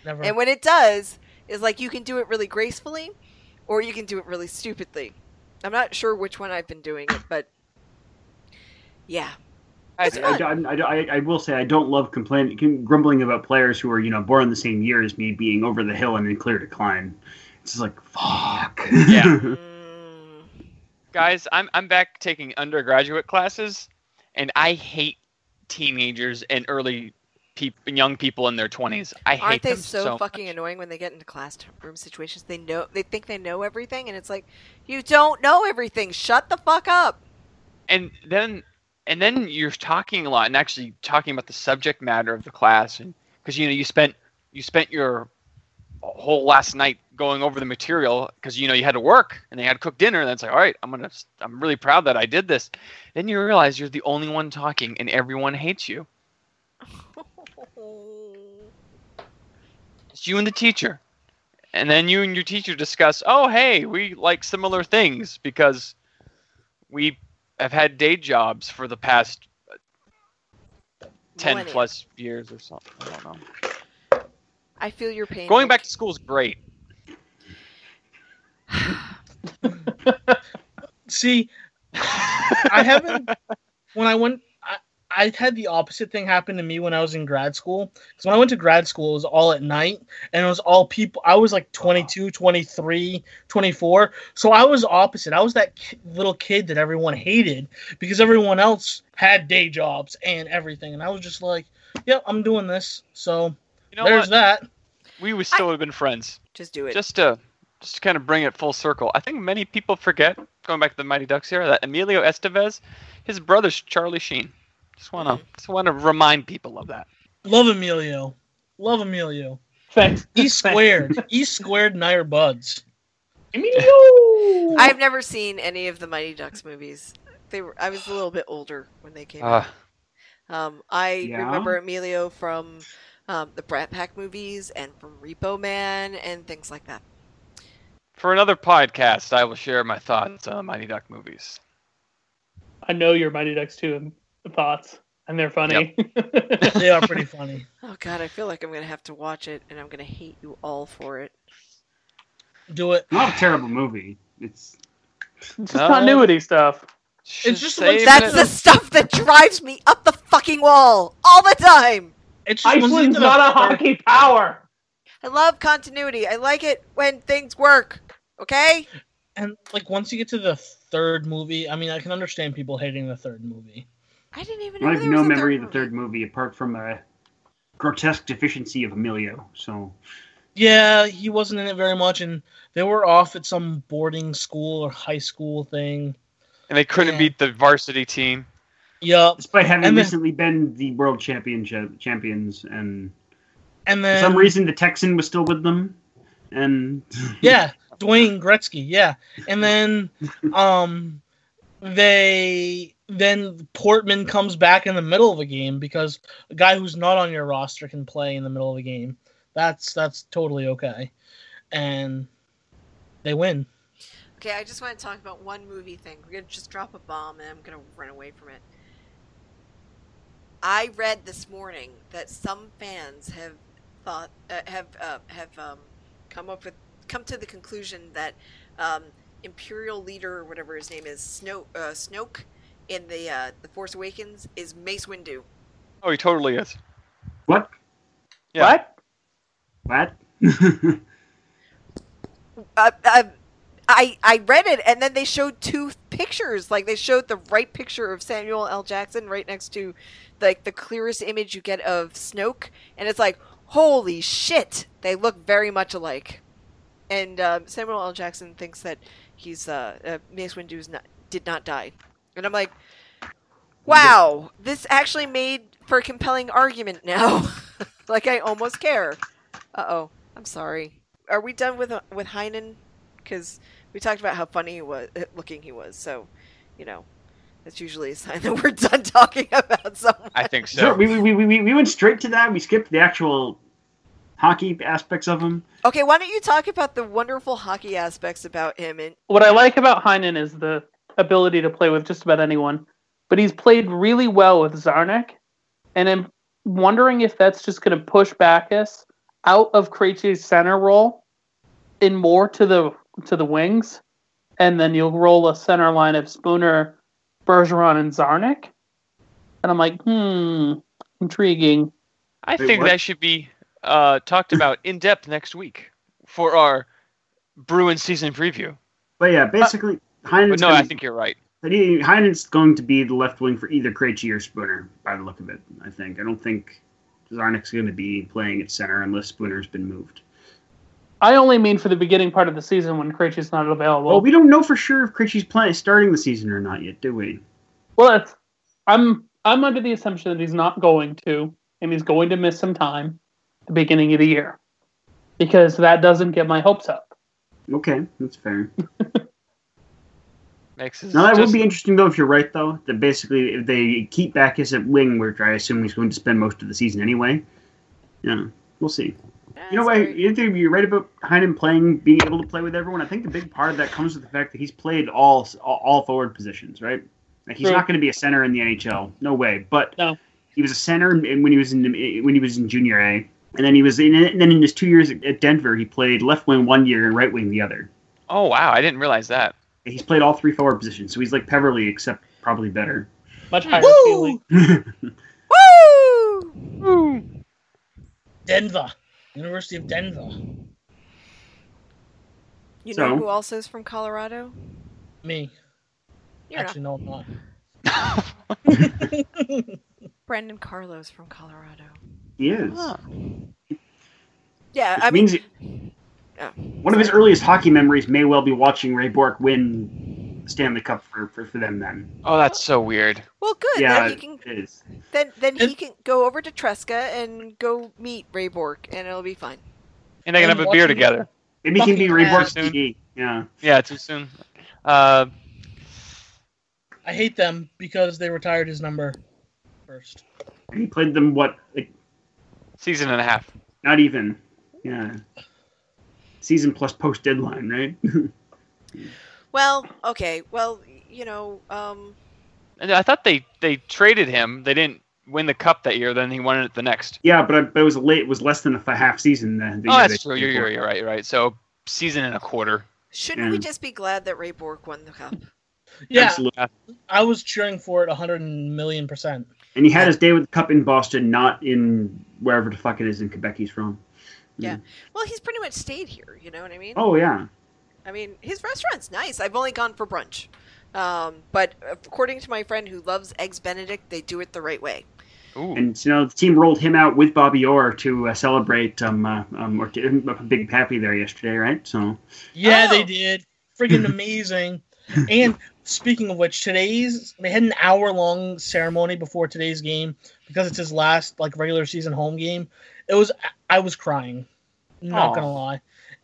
Never. And when it does, is like you can do it really gracefully, or you can do it really stupidly. I'm not sure which one I've been doing it, but yeah, I, I, I, I, I will say I don't love complaining, grumbling about players who are you know born the same year as me being over the hill and in clear decline. It's just like fuck. Yeah. Mm, guys, I'm I'm back taking undergraduate classes, and I hate teenagers and early peop- young people in their 20s. I hate aren't they them so, so fucking much. annoying when they get into classroom situations? They know they think they know everything, and it's like you don't know everything. Shut the fuck up. and then and then you're talking a lot and actually talking about the subject matter of the class and because you know you spent you spent your whole last night going over the material because you know you had to work and they had to cook dinner and it's like all right i'm gonna i'm really proud that i did this. Then you realize you're the only one talking and everyone hates you. It's you and the teacher. And then you and your teacher discuss oh hey we like similar things because we have had day jobs for the past uh, 10 Millennia. plus years or something. I don't know I feel your pain. going back to school is great See, I haven't. When I went, I, I had the opposite thing happen to me when I was in grad school. Because when I went to grad school, it was all at night, and it was all people. I was like 22, 23, 24. So I was opposite. I was that ki- little kid that everyone hated because everyone else had day jobs and everything, and I was just like, "Yep, I'm doing this." So you know there's what that. we would still have been friends Just do it. just to just to kind of bring it full circle i think many people forget going back to the mighty ducks era that emilio estevez his brother's charlie sheen just want to just want to remind people of that Love Emilio. Love Emilio. thanks. E squared. E squared and I are buds. Emilio. I've never seen any of the Mighty Ducks movies. They were I was a little bit older when they came uh, out. Um, I Yeah? remember Emilio from um, the Brat Pack movies and from Repo Man and things like that. for another podcast i will share my thoughts on the mighty duck movies I know your Mighty Ducks too thoughts, and they're funny. They are pretty funny. Oh god, I feel like I'm gonna have to watch it and I'm gonna hate you all for it. Do it. Not a terrible movie. It's just No. continuity stuff. It's just like- That's it. the stuff that drives me up the fucking wall all the time. It's just Iceland's not a hockey power. I love continuity. I like it when things work. Okay? And like once you get to the third movie, I mean, I can understand people hating the third movie. I didn't even know I have there no was a memory of the third movie apart from a grotesque deficiency of Emilio. So Yeah, he wasn't in it very much, and they were off at some boarding school or high school thing. and they couldn't Yeah. beat the varsity team Yup. despite having And then- recently been the world championship champions, and And for some reason the Texan was still with them, and yeah, Dwayne Gretzky, yeah. And then um they then Portman comes back in the middle of a game because a guy who's not on your roster can play in the middle of a game. That's that's totally okay. And they win. Okay, I just want to talk about one movie thing. We're gonna just drop a bomb, and I'm gonna run away from it. I read this morning that some fans have thought uh, have uh, have um, come up with come to the conclusion that um, Imperial leader or whatever his name is Snoke uh, Snoke in the uh, the Force Awakens is Mace Windu. oh he totally is what? Yeah. What? What? Uh, uh, I I read it, and then they showed two pictures. Like they showed the right picture of Samuel L. Jackson right next to like the clearest image you get of Snoke, and it's like, holy shit, they look very much alike. And um, Samuel L. Jackson thinks that he's uh, uh Mace Windu's not did not die, and I'm like, wow, this actually made for a compelling argument now. like I almost care. Uh oh, I'm sorry. Are we done with uh, with Heinen? Because we talked about how funny he was, eh, looking he was. So, you know, that's usually a sign that we're done talking about someone. I think so. Sure, we, we, we, we, we went straight to that. We skipped the actual hockey aspects of him. Okay, why don't you talk about the wonderful hockey aspects about him? And What I like about Heinen is the ability to play with just about anyone, but he's played really well with Czarnik, and I'm wondering if that's just going to push Backes out of Krejci's center role in more to the to the wings, and then you'll roll a center line of Spooner, Bergeron, and Czarnik. And I'm like, hmm, intriguing. I Wait, think what? that should be uh, talked about in depth next week for our Bruins season preview. But yeah, basically, Heinen's But no, gonna- I think you're right. But he, Heinen's going to be the left wing for either Krejci or Spooner, by the look of it. I think. I don't think Czarnik's going to be playing at center unless Spooner's been moved. I only mean for the beginning part of the season when Krejci's not available. Well, we don't know for sure if Krejci's playing starting the season or not yet, do we? Well, that's, I'm I'm under the assumption that he's not going to, and he's going to miss some time at the beginning of the year, because that doesn't get my hopes up. Okay, that's fair. Makes it Now that just- would be interesting though if you're right though. That basically if they keep Backes at wing, which I assume he's going to spend most of the season anyway. Yeah, we'll see. You know what? You think you're right about Heinen playing, being able to play with everyone. I think the big part of that comes with the fact that he's played all all, all forward positions, right? Like he's True. not going to be a center in the NHL, no way. But No. he was a center when he was in when he was in junior A, and then he was in. And then in his two years at Denver, he played left wing one year and right wing the other. Oh wow, I didn't realize that. He's played all three forward positions, so he's like Peverley, except probably better. Much higher Woo! ceiling. Woo! Denver, University of Denver. You So? know who else is from Colorado? Me, You're actually, no, I'm not. not. Brandon Carlo's from Colorado. he is. Huh. Yeah, Which I mean, means oh, one of his earliest hockey memories may well be watching Ray Bourque win the Stanley Cup for, for, for them then. Oh, that's so weird. well, good. yeah, then he can is. then then And- he can go over to Tresca and go meet Ray Bourque, and it'll be fine. And they can And have a beer together. Maybe he can be Fucking Ray Bourque's dude. DD. Yeah. Yeah, too soon. Uh, I hate them because they retired his number first. And he played them, what, like, season and a half. not even. Yeah. Season plus post deadline, right? Well, okay. Well, you know, um, And I thought they they traded him. They didn't win the cup that year. Then he won it the next. yeah, but, I, but it was late. It was less than a f- half season. The, the Oh, that's they true. You're, you're, you're right. You're right. So season and a quarter. shouldn't we just be glad that Ray Bourque won the cup? Yeah, Absolutely. I was cheering for it 100 million percent. And he had his day with the cup in Boston, not in wherever the fuck it is in Quebec he's from. Yeah. Well, he's pretty much stayed here. You know what I mean? Oh, yeah. I mean, his restaurant's nice. I've only gone for brunch. Um, but according to my friend who loves eggs Benedict, they do it the right way. Ooh. And you know the team rolled him out with Bobby Orr to uh, celebrate um, uh, um or to, a Big Papi there yesterday, right? So Yeah, Oh. they did. Freaking amazing. and speaking of which, today's they had an hour long ceremony before today's game because it's his last like regular season home game. It was I was crying. Not Aw. gonna lie.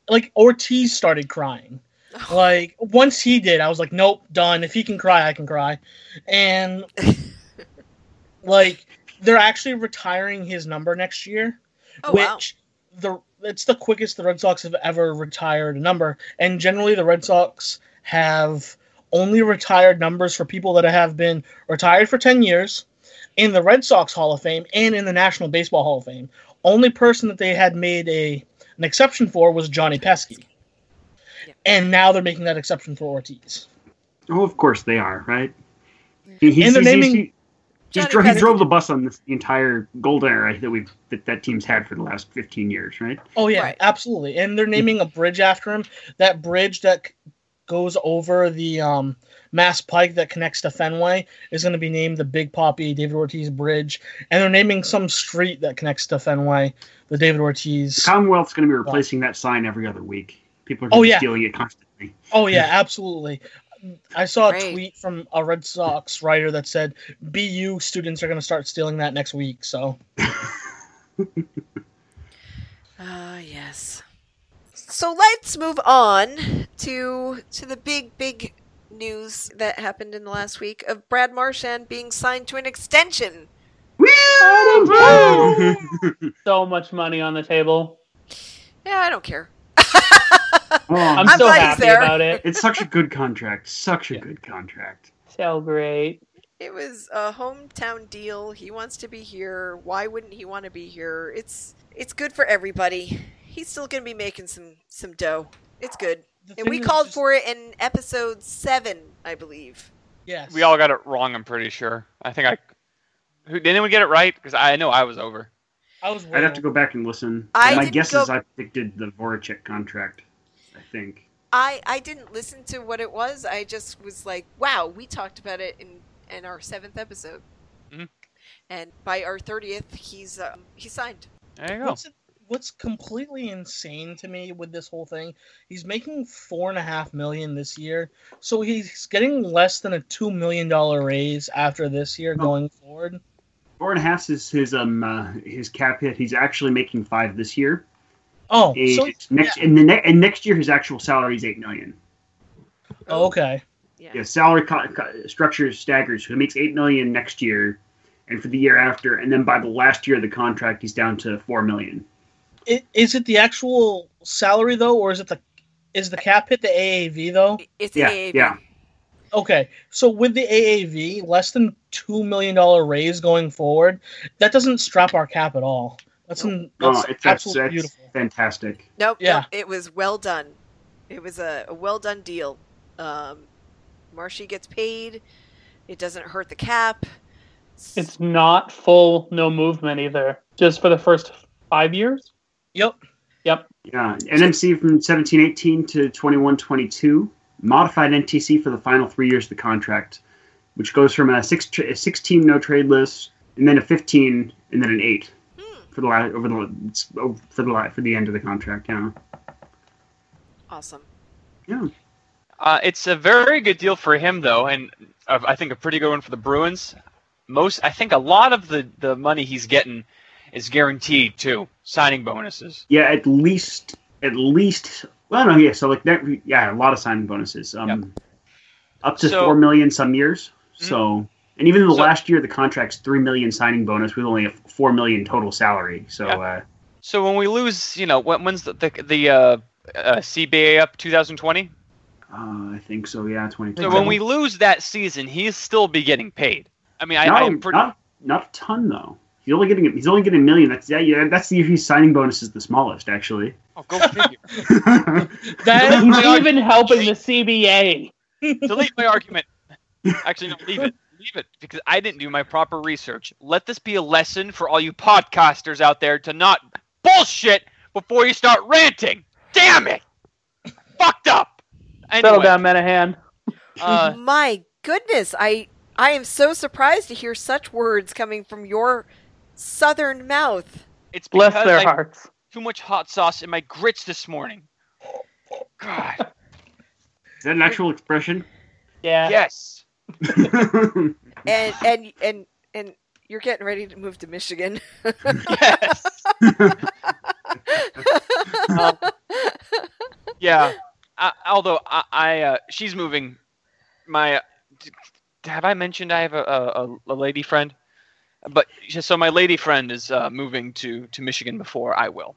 Like Ortiz started crying. Like once he did, I was like, nope, done. If he can cry, I can cry. And like they're actually retiring his number next year Oh wow! which the it's the quickest the Red Sox have ever retired a number, and generally the Red Sox have only retired numbers for people that have been retired for ten years in the Red Sox Hall of Fame and in the National Baseball Hall of Fame. Only person that they had made a an exception for was Johnny Pesky, Yeah. and now they're making that exception for Ortiz. oh, of course they are, right? He, he's, And they're he's- naming- he, he's dro- he drove the bus on this the entire golden era that we've that, that team's had for the last fifteen years, right? Oh yeah, Right. absolutely. And they're naming a bridge after him. That bridge that c- goes over the um, Mass Pike that connects to Fenway is going to be named the Big Papi David Ortiz Bridge, and they're naming some street that connects to Fenway the David Ortiz. Commonwealth's going to be replacing that sign every other week. People are Oh, going to yeah. stealing it constantly. Oh yeah, absolutely. I saw a Great. tweet from a Red Sox writer that said BU students are going to start stealing that next week. So Ah, yes. So let's move on to to the big, big news that happened in the last week of Brad Marchand being signed to an extension. Woo! So much money on the table. Yeah, I don't care. Oh, I'm, I'm so happy there. about it. it's such a good contract. Such a Yeah. good contract. So great. It was a hometown deal. He wants to be here. Why wouldn't he want to be here? It's it's good for everybody. He's still going to be making some some dough. It's good. The And we called just- for it in episode 7, I believe. yes, We all got it wrong. I'm pretty sure. I think I. Who did anyone get it right? Because I know I was over. I was. I'd have to go back and listen. I My guess go- is I predicted the Voracek contract. I think. I I didn't listen to what it was. I just was like, "Wow, we talked about it in in our 7th episode." Mhm. And by our 30th, he's um, he's signed. There you go. What's, what's completely insane to me with this whole thing? He's making four and a half million this year, so he's getting less than a two million dollar raise after this year Oh. going forward. Four and a half is his um uh, his cap hit. He's actually making five this year. Oh, And so next and the ne- and next year his actual salary is eight million. oh, okay. Yeah. Yeah, salary co- co- structure is staggered, so he makes eight million next year, and for the year after, and then by the last year of the contract, he's down to four million. I- Is it the actual salary though, or is it the is the cap hit the AAV though? It's Yeah, AAV. yeah. Okay, so with the AAV, less than two million dollar raise going forward, that doesn't strap our cap at all. That's, an, No, that's Oh, it's that's, absolutely that's beautiful. fantastic. Nope. Yeah. nope, it was well done. It was a, a well done deal. Um, Marshy gets paid. It doesn't hurt the cap. It's not full no movement either. Just for the first five years. Yep. Yep. Yeah, NMC from seventeen eighteen to twenty one twenty two, modified NTC for the final three years of the contract, which goes from a six tra- a sixteen no trade list, and then a fifteen, and then an eight Hmm, for the la- over the it's for the la- for the end of the contract. Yeah, awesome. yeah. Uh, it's a very good deal for him, though, and uh, I think a pretty good one for the Bruins. Most, I think, a lot of the the money he's getting is guaranteed too, signing bonuses. Yeah, at least at least. Well, no, yeah. So like that, yeah, a lot of signing bonuses. Um, Yep. up to So- four million some years. Mhm. So, and even in the So- last year, the contract's three million signing bonus with only a four million total salary. So, Yeah. uh, So when we lose, you know, when, when's the the, the uh, uh, CBA up 2020? uh, I think so. Yeah, twenty. So when we lose that season, he'll still be getting paid. I mean, I, not, I am pretty. not not a ton though. He's only getting he's only getting a million. That's yeah, yeah. That's the year his signing bonus is the smallest actually. Oh, go figure. That He's my even helping the CBA. Delete my argument. Actually, no, leave it. Leave it because I didn't do my proper research. Let this be a lesson for all you podcasters out there to not bullshit before you start ranting. Damn it! Fucked up. Settle Anyway, down, Menahan. uh, My goodness, I I am so surprised to hear such words coming from your southern mouth. it's Bless because their I hearts. too much hot sauce in my grits this morning. God. Is that an actual expression? Yeah. Yes. And and and and you're getting ready to move to Michigan. Yes. Um, yeah. I, although I, I uh, she's moving. My, d- have I mentioned I have a, a, a lady friend? But so my lady friend is uh, moving to to Michigan before I will.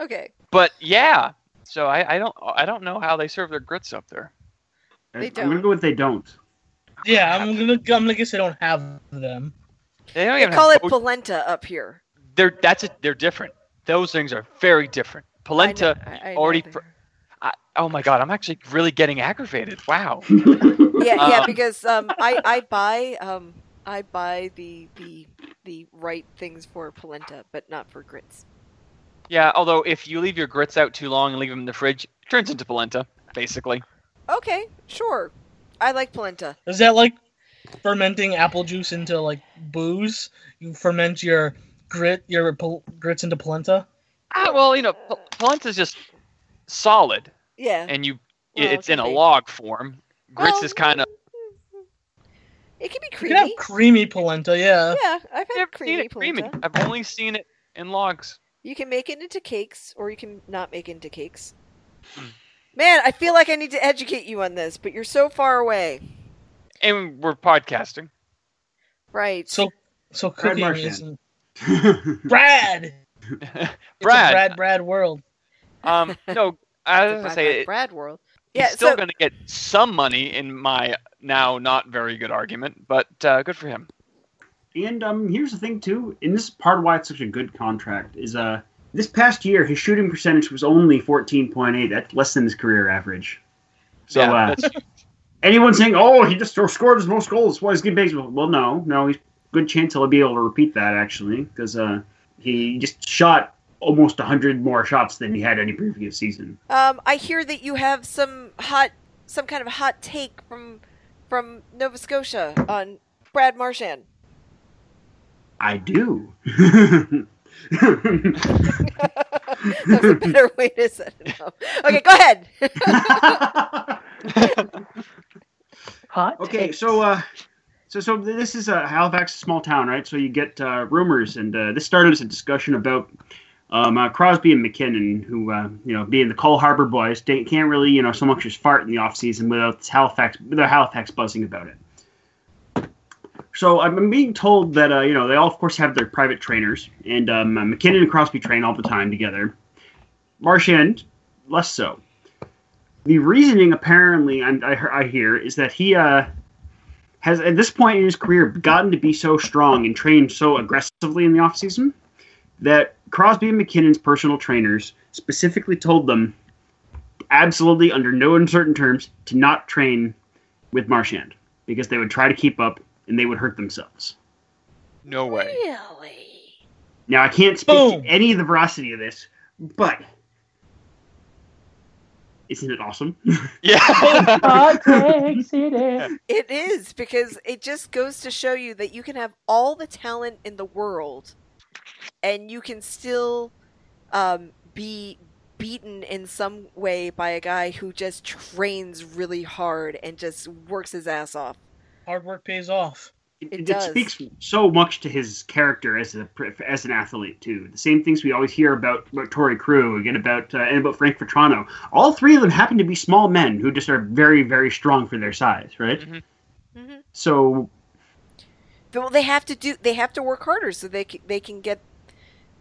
okay. But yeah. So I, I don't I don't know how they serve their grits up there. They don't. I'm gonna don't. go with they don't. yeah, I'm gonna I'm gonna guess I don't have them. They don't They call it both- polenta up here. they're that's a, they're different. Those things are very different. I know- Polenta. I- I already they pr- I, oh my god, I'm actually really getting aggravated. Wow. Yeah, yeah, Um, because um, I I buy um I buy the the the right things for polenta, but not for grits. Yeah, although if you leave your grits out too long and leave them in the fridge, it turns into polenta, basically. Okay, sure. I like polenta. Is that like fermenting apple juice into like booze? You ferment your grit, your pol- grits into polenta. Ah, well, you know, pol- is just solid, Yeah. and you Well, it it's in can a log form. Grits Well, is kind of It can be creamy. You creamy. can have creamy polenta, yeah. yeah, I've had I've seen creamy it creamy. polenta. I've only seen it in logs. You can make it into cakes, or you can not make it into cakes. Hmm. Man, I feel like I need to educate you on this, but you're so far away. And we're podcasting. Right. So, so Brad cooking Marchand. isn't Brad. It's a Brad. Brad, Brad world. Um, no, I was gonna say Brad, it, Brad World. He's Yeah, still so gonna get some money in my now not very good argument, but uh, good for him. And um, here's the thing too, and this is part of why it's such a good contract. Is uh, this past year his shooting percentage was only 14.8. That's less than his career average. So yeah, uh, anyone saying, "Oh, he just scored his most goals," that's why he's getting paid. Well, no, no, he's good chance he'll be able to repeat that actually, because uh, he just shot almost 100 more shots than he had any previous season. um, I hear that you have some hot, some kind of hot take from from Nova Scotia on Brad Marchand. I do. That's a better way to set it up. Okay, go ahead. Hot. Okay, takes. so uh, so so this is uh, Halifax, small town, right? So you get uh, rumors, and uh, this started as a discussion about um, uh, Crosby and MacKinnon, who uh, you know, being the Cole Harbor boys, can't really you know so much as fart in the off season without Halifax, without Halifax buzzing about it. So I'm being told that uh, you know they all of course have their private trainers, and um, uh, MacKinnon and Crosby train all the time together. Marchand less so the reasoning apparently I'm, I, I hear is that he uh, has at this point in his career gotten to be so strong and trained so aggressively in the offseason that Crosby and MacKinnon's personal trainers specifically told them absolutely under no uncertain terms to not train with Marchand because they would try to keep up and they would hurt themselves. no way. Really? Now I can't speak Boom. to any of the veracity of this, but isn't it awesome? Yeah. Hot takes it is. It is because it just goes to show you that you can have all the talent in the world, and you can still um, be beaten in some way by a guy who just trains really hard and just works his ass off. Hard work pays off. It, It it speaks so much to his character as a as an athlete too. The same things we always hear about about Torey Krug again about uh, and about Frank Vatrano. All three of them happen to be small men who just are very very strong for their size, right? Mhm. Mhm. So Well, they have to do. They have to work harder so they can, they can get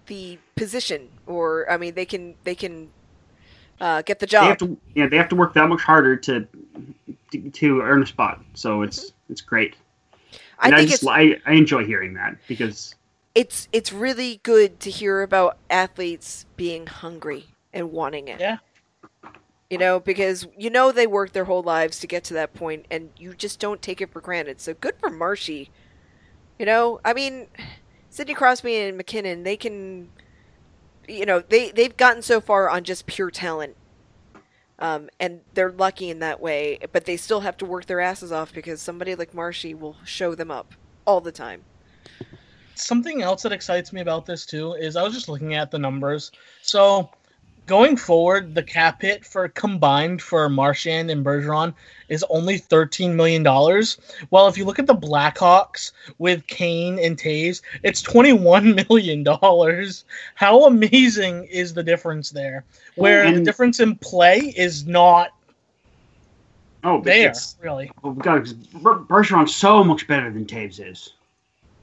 the position, or I mean, they can they can uh, get the they have job. to yeah they have to work that much harder to to, to earn a spot. So it's it's great. I And I, think just it's I, I enjoy hearing that because it's it's really good to hear about athletes being hungry and wanting it. Yeah. You know, because you know they work their whole lives to get to that point and you just don't take it for granted. So good for Marshy. You know, I mean, Sidney Crosby and MacKinnon, they can you know, they they've gotten so far on just pure talent. Um, and they're lucky in that way, but they still have to work their asses off because somebody like Marshy will show them up all the time. Something else that excites me about this too is I was just looking at the numbers. So going forward, the cap hit for combined for Marchand and Bergeron is only $13 million. While if you look at the Blackhawks with Kane and Toews, it's $21 million. How amazing is the difference there? Where the difference in play is not oh there, it's- really. oh god, Bergeron's so much better than Toews is.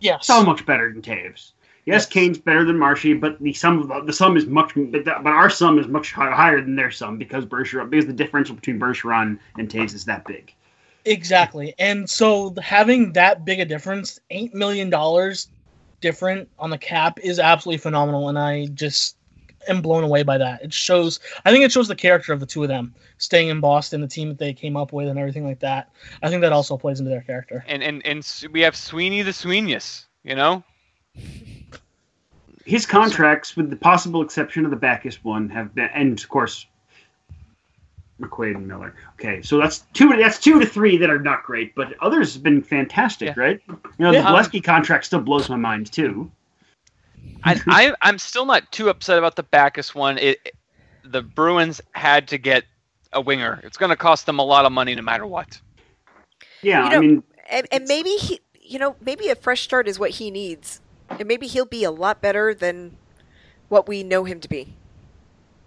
Yes. so much better than Toews. Yes, Yes. Kane's better than Marshy, but the sum of the sum is much, but, that, but our sum is much higher than their sum because Bergeron, because the differential between Bergeron and Toews is that big. Exactly. And so having that big a difference, $8 million different on the cap is absolutely phenomenal. And I just am blown away by that. It shows, I think it shows the character of the two of them staying in Boston, the team that they came up with, and everything like that. I think that also plays into their character. and and and we have Sweeney the Sweenius. You know. His contracts, with the possible exception of the Backes one, have been, and of course, McQuaid and Miller. Okay, so that's two. That's two to three that are not great, but others have been fantastic, Yeah. right? You know, Yeah. the Gillespie contract still blows my mind too. I, I I'm still not too upset about the Backes one. It, it- the Bruins had to get a winger. It's going to cost them a lot of money no matter what. Yeah, You I mean, And, and maybe he, you know, maybe a fresh start is what he needs, and maybe he'll be a lot better than what we know him to be.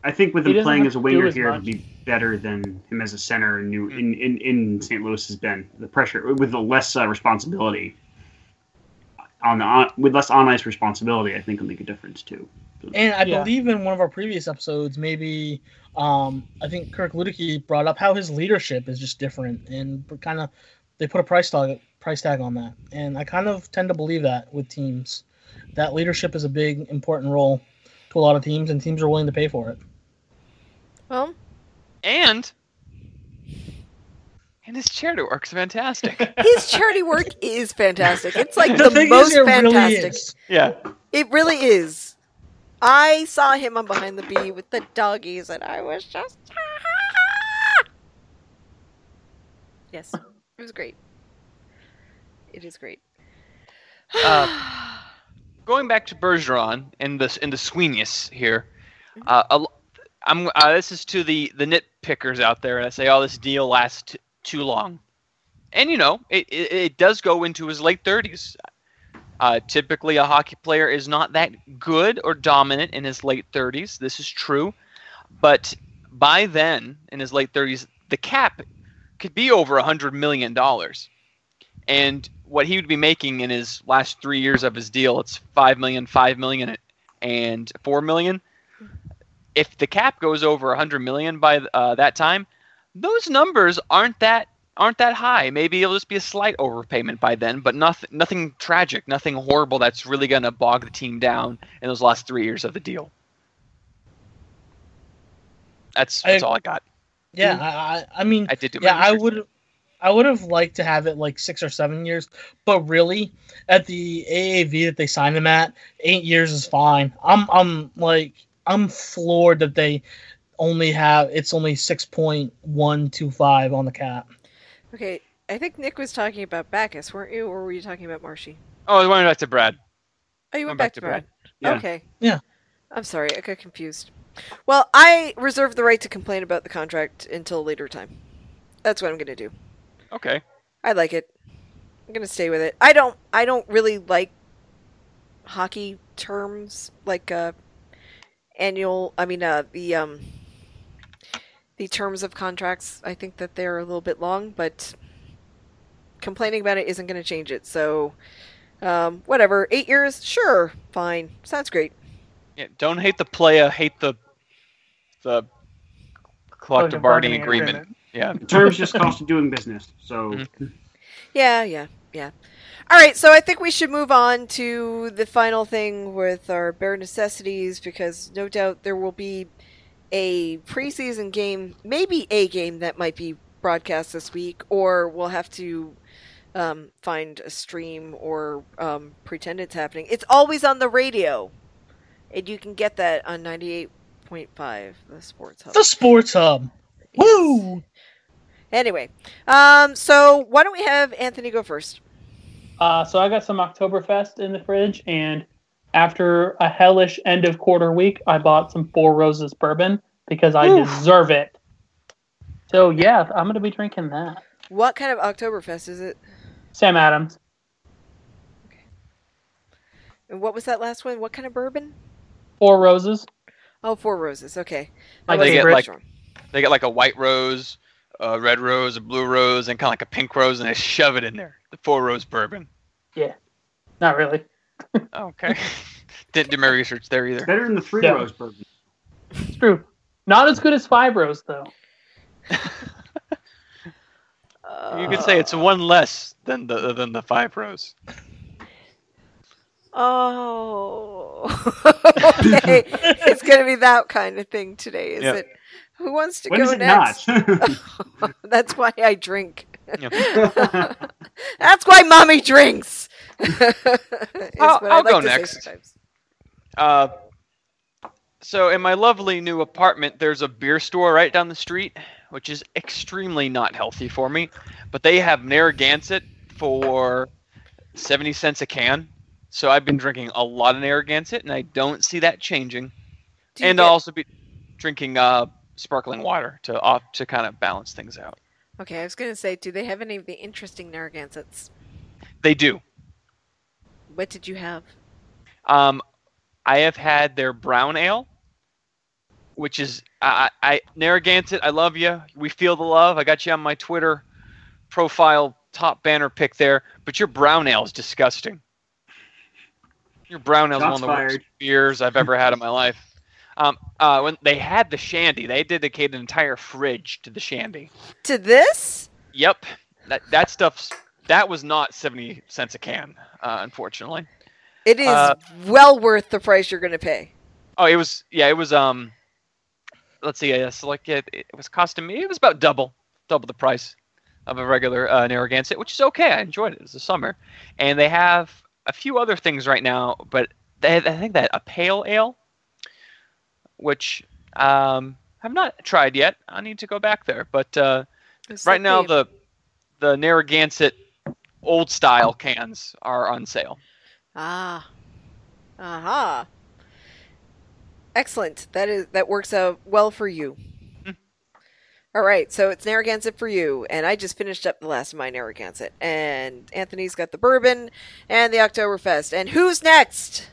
I think with him playing as a winger as here, much. it'd be better than him as a center in New in, in, in St. Louis has been. The pressure with the less uh, responsibility on the on, with less on ice responsibility, I think will make a difference too. And I Yeah. believe in one of our previous episodes, maybe um, I think Kirk Luedeke brought up how his leadership is just different, and kind of they put a price tag price tag on that, and I kind of tend to believe that with teams, that leadership is a big important role to a lot of teams, and teams are willing to pay for it. Well, And and his charity work's fantastic. his charity work is fantastic. It's like The the, most is, it really fantastic. is. yeah. It really is. I saw him on Behind the B with the doggies, and I was just. yes, it was great. It is great. Uh, going back to Bergeron and the and the Sweenius here, uh, a l- I'm uh, this is to the the nitpickers out there that say, "Oh, this deal lasts t- too long," and you know it, it it does go into his late 30s. Uh, typically, a hockey player is not that good or dominant in his late 30s. This is true, but by then, in his late 30s, the cap could be over a hundred million dollars and what he would be making in his last three years of his deal it's five million five million and four million. If the cap goes over a hundred million by uh, that time those numbers aren't that aren't that high. Maybe it'll just be a slight overpayment by then but nothing nothing tragic nothing horrible that's really going to bog the team down in those last three years of the deal. That's that's I- all i got. Yeah, I, I I mean, i did do my yeah, I would. I would have liked to have it like six or seven years, but really, at the AAV that they signed him at, eight years is fine. I'm, I'm like, I'm floored that they only have it's only six point one two five on the cap. Okay, I think Nick was talking about Backes, weren't you, or were you talking about Marchy? oh i was going back to brad Oh, you went Went back, back to to Brad. Yeah. Okay. Yeah. I'm sorry, I got confused. Well, I reserve the right to complain about the contract until later time. That's what I'm going to do. Okay I like it. I'm going to stay with it. I don't I don't really like hockey terms like uh annual I mean uh the um the terms of contracts. I think that they're a little bit long, but complaining about it isn't going to change it. So um whatever. 8 years? Sure. Fine. Sounds great. Yeah, don't hate the playa, hate the the collective bargaining agreement. Yeah. Terms just cost of doing business. So Mhm. Yeah, yeah, yeah. All right, so I think we should move on to the final thing with our bare necessities because no doubt there will be a preseason game, maybe a game that might be broadcast this week, or we'll have to um, find a stream or um, pretend it's happening. It's always on the radio, and you can get that on 98.5, the Sports Hub. The Sports Hub. Woo! Anyway, um, so why don't we have Anthony go first? Uh, so I got some Oktoberfest in the fridge, and after a hellish end of quarter week, I bought some Four Roses bourbon because I Oof. deserve it. So yeah, I'm gonna be drinking that. What kind of Oktoberfest is it? Sam Adams. Okay. And what was that last one? What kind of bourbon? Four Roses. Oh, Four Roses. Okay. My I wasn't favorite. very Like- They get like a white rose, a red rose, a blue rose, and kind of like a pink rose, and they shove it in there. The four rose bourbon. Yeah, not really. Oh, okay. Didn't do my research there either. better than the three Yeah. rose bourbon. It's true. Not as good as Five Rose though. You could say it's one less than the than the five rose. Oh. okay. it's going to be that kind of thing today, is Yeah. it? Who wants to When go is it next? not? That's why I drink. Yeah. That's why mommy drinks. I'll- I I'll like go next. Uh, so in my lovely new apartment, there's a beer store right down the street. which is extremely not healthy for me. But they have Narragansett for 70 cents a can. So I've been drinking a lot of Narragansett, and I don't see that changing. Do And get- I'll also be drinking uh, sparkling water to off to kind of balance things out. okay, I was gonna say, do they have any of the interesting Narragansetts? They do. What did you have? Um, I have had their brown ale, which is I, I I- Narragansett. I love you. We feel the love. I got you on my Twitter profile top banner pick there, but your brown ale is disgusting. Your brown ale is one of Shots the worst beers I've ever had in my life. Um, uh, when they had the shandy, they dedicated an entire fridge to the shandy. To this? Yep, that that stuff's that was not seventy cents a can, uh, unfortunately. It is Uh, well worth the price you're gonna pay. Oh, it was yeah, it was um let's see, it's like it, it was costing me it was about double double the price of a regular uh, Narragansett, which is okay. I enjoyed it. It's the summer. And they have a few other things right now, but they I think that a pale ale which um I've not tried yet. I need to go back there. But uh right now the the Narragansett old style cans are on sale. Ah. Aha. Excellent. That is that works out well for you. Hmm. All right, so it's Narragansett for you, and I just finished up the last of my Narragansett, and Anthony's got the bourbon and the Oktoberfest, and who's next?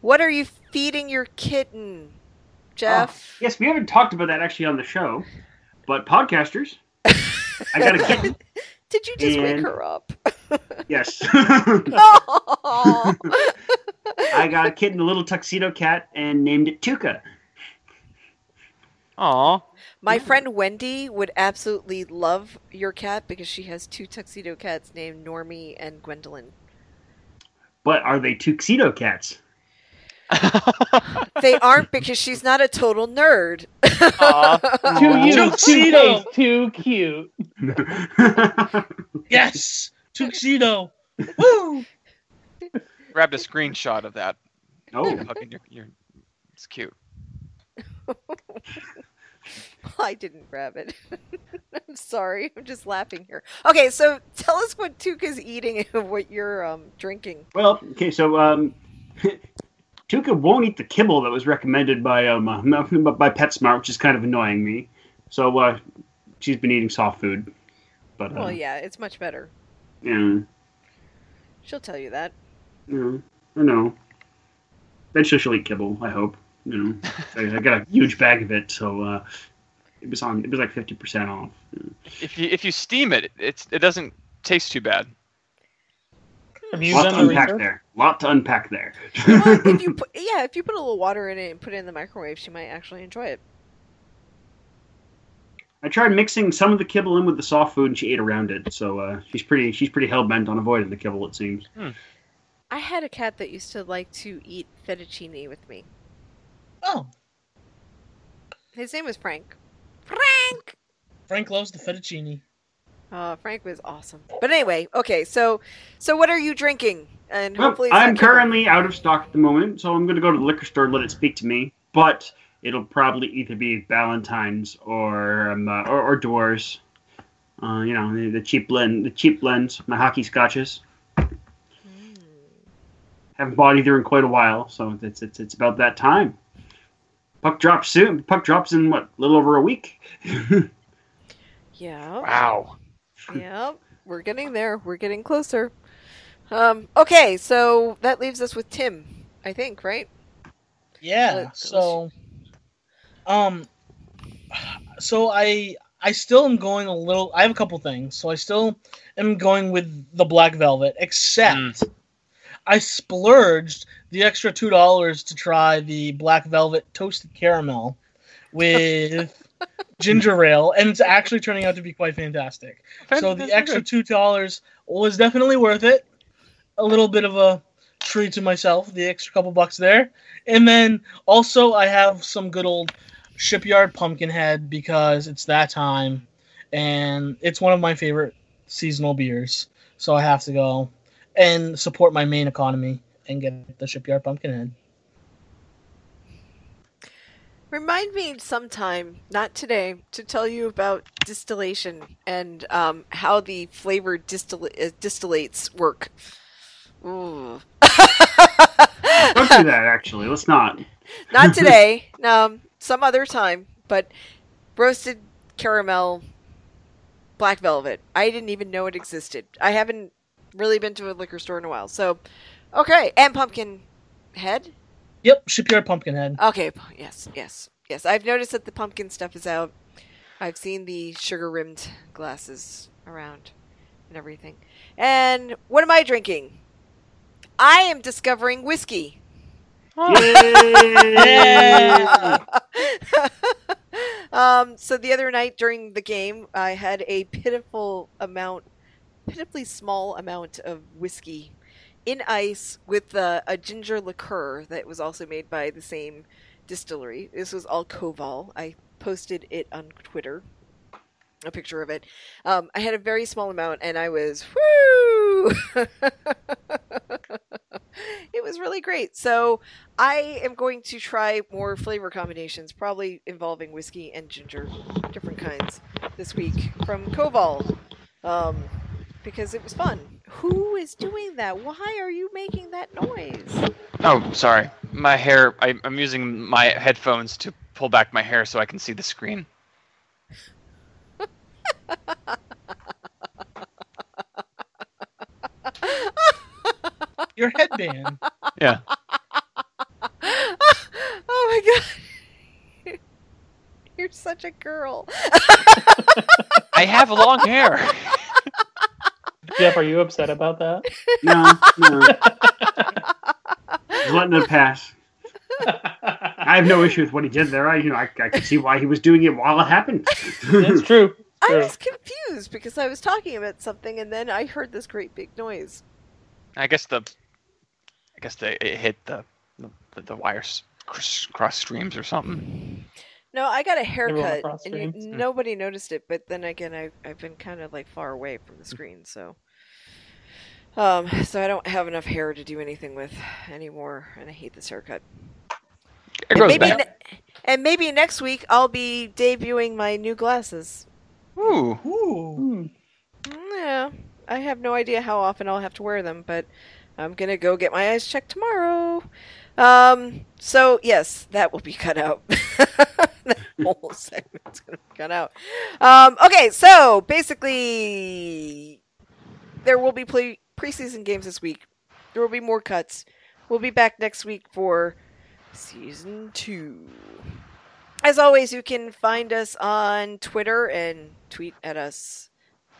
What are you feeding your kitten, oh, Jeff? Oh, yes, we haven't talked about that actually on the show, but podcasters, I got a kitten. Did you just wake her up? Yes, oh. I got a kitten, a little tuxedo cat, and named it Tuca. Aw. My friend Wendy would absolutely love your cat because she has two tuxedo cats named Normie and Gwendolyn. But are they tuxedo cats? They aren't because she's not a total nerd. Aw. Too you, too Tuxedo. too cute. Yes, tuxedo. Woo! Grabbed a screenshot of that. oh, Fucking your, your, it's cute. I didn't grab it. I'm sorry. I'm just laughing here. Okay, so tell us what Tuca's eating and what you're um, drinking. well, okay, so um, Tuca won't eat the kibble that was recommended by um uh, by PetSmart, which is kind of annoying me. So uh, she's been eating soft food. But uh, Well, yeah, it's much better. yeah, She'll tell you that. yeah, I know. Eventually she'll eat kibble. I hope. You know, I, I got a huge bag of it, so uh, it was on. It was like fifty percent off. If you if you steam it, it's it doesn't taste too bad. Have you Lot done to the unpack research? there. Lot to unpack there. Well, if you put, yeah, if you put a little water in it and put it in the microwave, she might actually enjoy it. I tried mixing some of the kibble in with the soft food, and she ate around it. So uh, she's pretty she's pretty hell bent on avoiding the kibble. It seems. I had a cat that used to like to eat fettuccine with me. Oh, His name was Frank. Frank. Frank loves the fettuccine. Uh, Frank was awesome. But anyway, okay, so so what are you drinking? And Well, hopefully, it's I'm kibble. currently out of stock at the moment, so I'm going to go to the liquor store and let it speak to me. But it'll probably either be Ballantine's or um, uh, or, or Dewar's. Uh, you know, the, the cheap blend, the cheap blends, my hockey scotches. Hmm. Haven't bought either in quite a while, so it's it's it's about that time. Puck drops soon. Puck drops in what, a little over a week. Yeah. Wow. Yep. We're getting there. We're getting closer. Um, okay, so that leaves us with Tim, I think, right? Yeah. Let- So, um, so I I still am going a little. I have a couple things. So I still am going with the black velvet, except Mm. I splurged the extra two dollars to try the black velvet toasted caramel with ginger ale, and it's actually turning out to be quite fantastic. So the extra two dollars was definitely worth it. A little bit of a treat to myself, the extra couple bucks there. And then also I have some good old shipyard pumpkinhead because it's that time and it's one of my favorite seasonal beers. So I have to go and support my main economy and get the shipyard pumpkinhead. Remind me sometime, not today, to tell you about distillation and um, how the flavor distil- uh, distillates work. Ooh. Let's do that. Actually, let's not. not today. um, some other time. But roasted caramel, black velvet. I didn't even know it existed. I haven't really been to a liquor store in a while. So, okay, and pumpkin head. Yep, Shipyard Pumpkinhead. Okay, yes, yes, yes. I've noticed that the pumpkin stuff is out. I've seen the sugar rimmed glasses around and everything. And what am I drinking? I am discovering whiskey. Yay! um, so the other night during the game, I had a pitiful amount, pitifully small amount of whiskey in ice with uh, a ginger liqueur that was also made by the same distillery. This was all Koval. I posted it on Twitter, a picture of it. Um, I had a very small amount, and I was woo. it was really great. So I am going to try more flavor combinations, probably involving whiskey and ginger, different kinds, this week from Koval, um, because it was fun. Who is doing that? Why are you making that noise? Oh, sorry. My hair. I, I'm using my headphones to pull back my hair so I can see the screen. Your headband. Yeah. oh my god. You're such a girl. I have long hair. Jeff, are you upset about that? No, no. Just letting it pass. I have no issue with what he did there. I, you know, I, I could see why he was doing it while it happened. That's true. I was confused because I was talking about something and then I heard this great big noise. I guess the. I guess the it hit the the, the wires cross, cross streams or something. No, I got a haircut and you, hmm. nobody noticed it, but then again I I've been kind of like far away from the screen, so um so I don't have enough hair to do anything with anymore and I hate this haircut. It And grows maybe back. ne- and maybe next week I'll be debuting my new glasses. Ooh. Ooh. Mm, Yeah, I have no idea how often I'll have to wear them, but I'm gonna go get my eyes checked tomorrow. Um, so yes, that will be cut out. that whole segment's gonna be cut out. Um, okay, so basically, there will be play- preseason games this week. There will be more cuts. We'll be back next week for season two. As always, you can find us on Twitter and tweet at us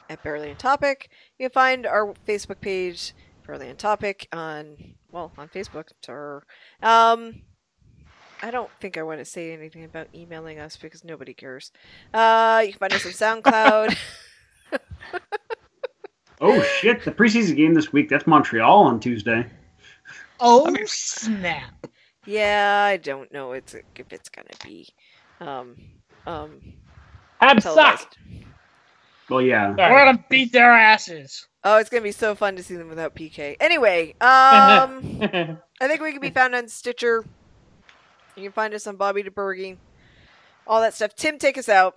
at Barely on Topic. You can find our Facebook page, Barely on Topic, on well on Facebook. Um, I don't think I want to say anything about emailing us because nobody cares. Uh, you can find us on SoundCloud. oh shit! The preseason game this week. That's Montreal on Tuesday. Oh I mean- snap! yeah, I don't know it's if it's gonna be um um Habs televised. suck. Well, yeah. Sorry. We're gonna beat their asses. Oh, it's gonna be so fun to see them without PK. Anyway, um. I think we can be found on Stitcher. You can find us on Bobby DeBergy. All that stuff. Tim, take us out.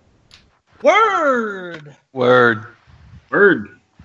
Word. Word. Bird.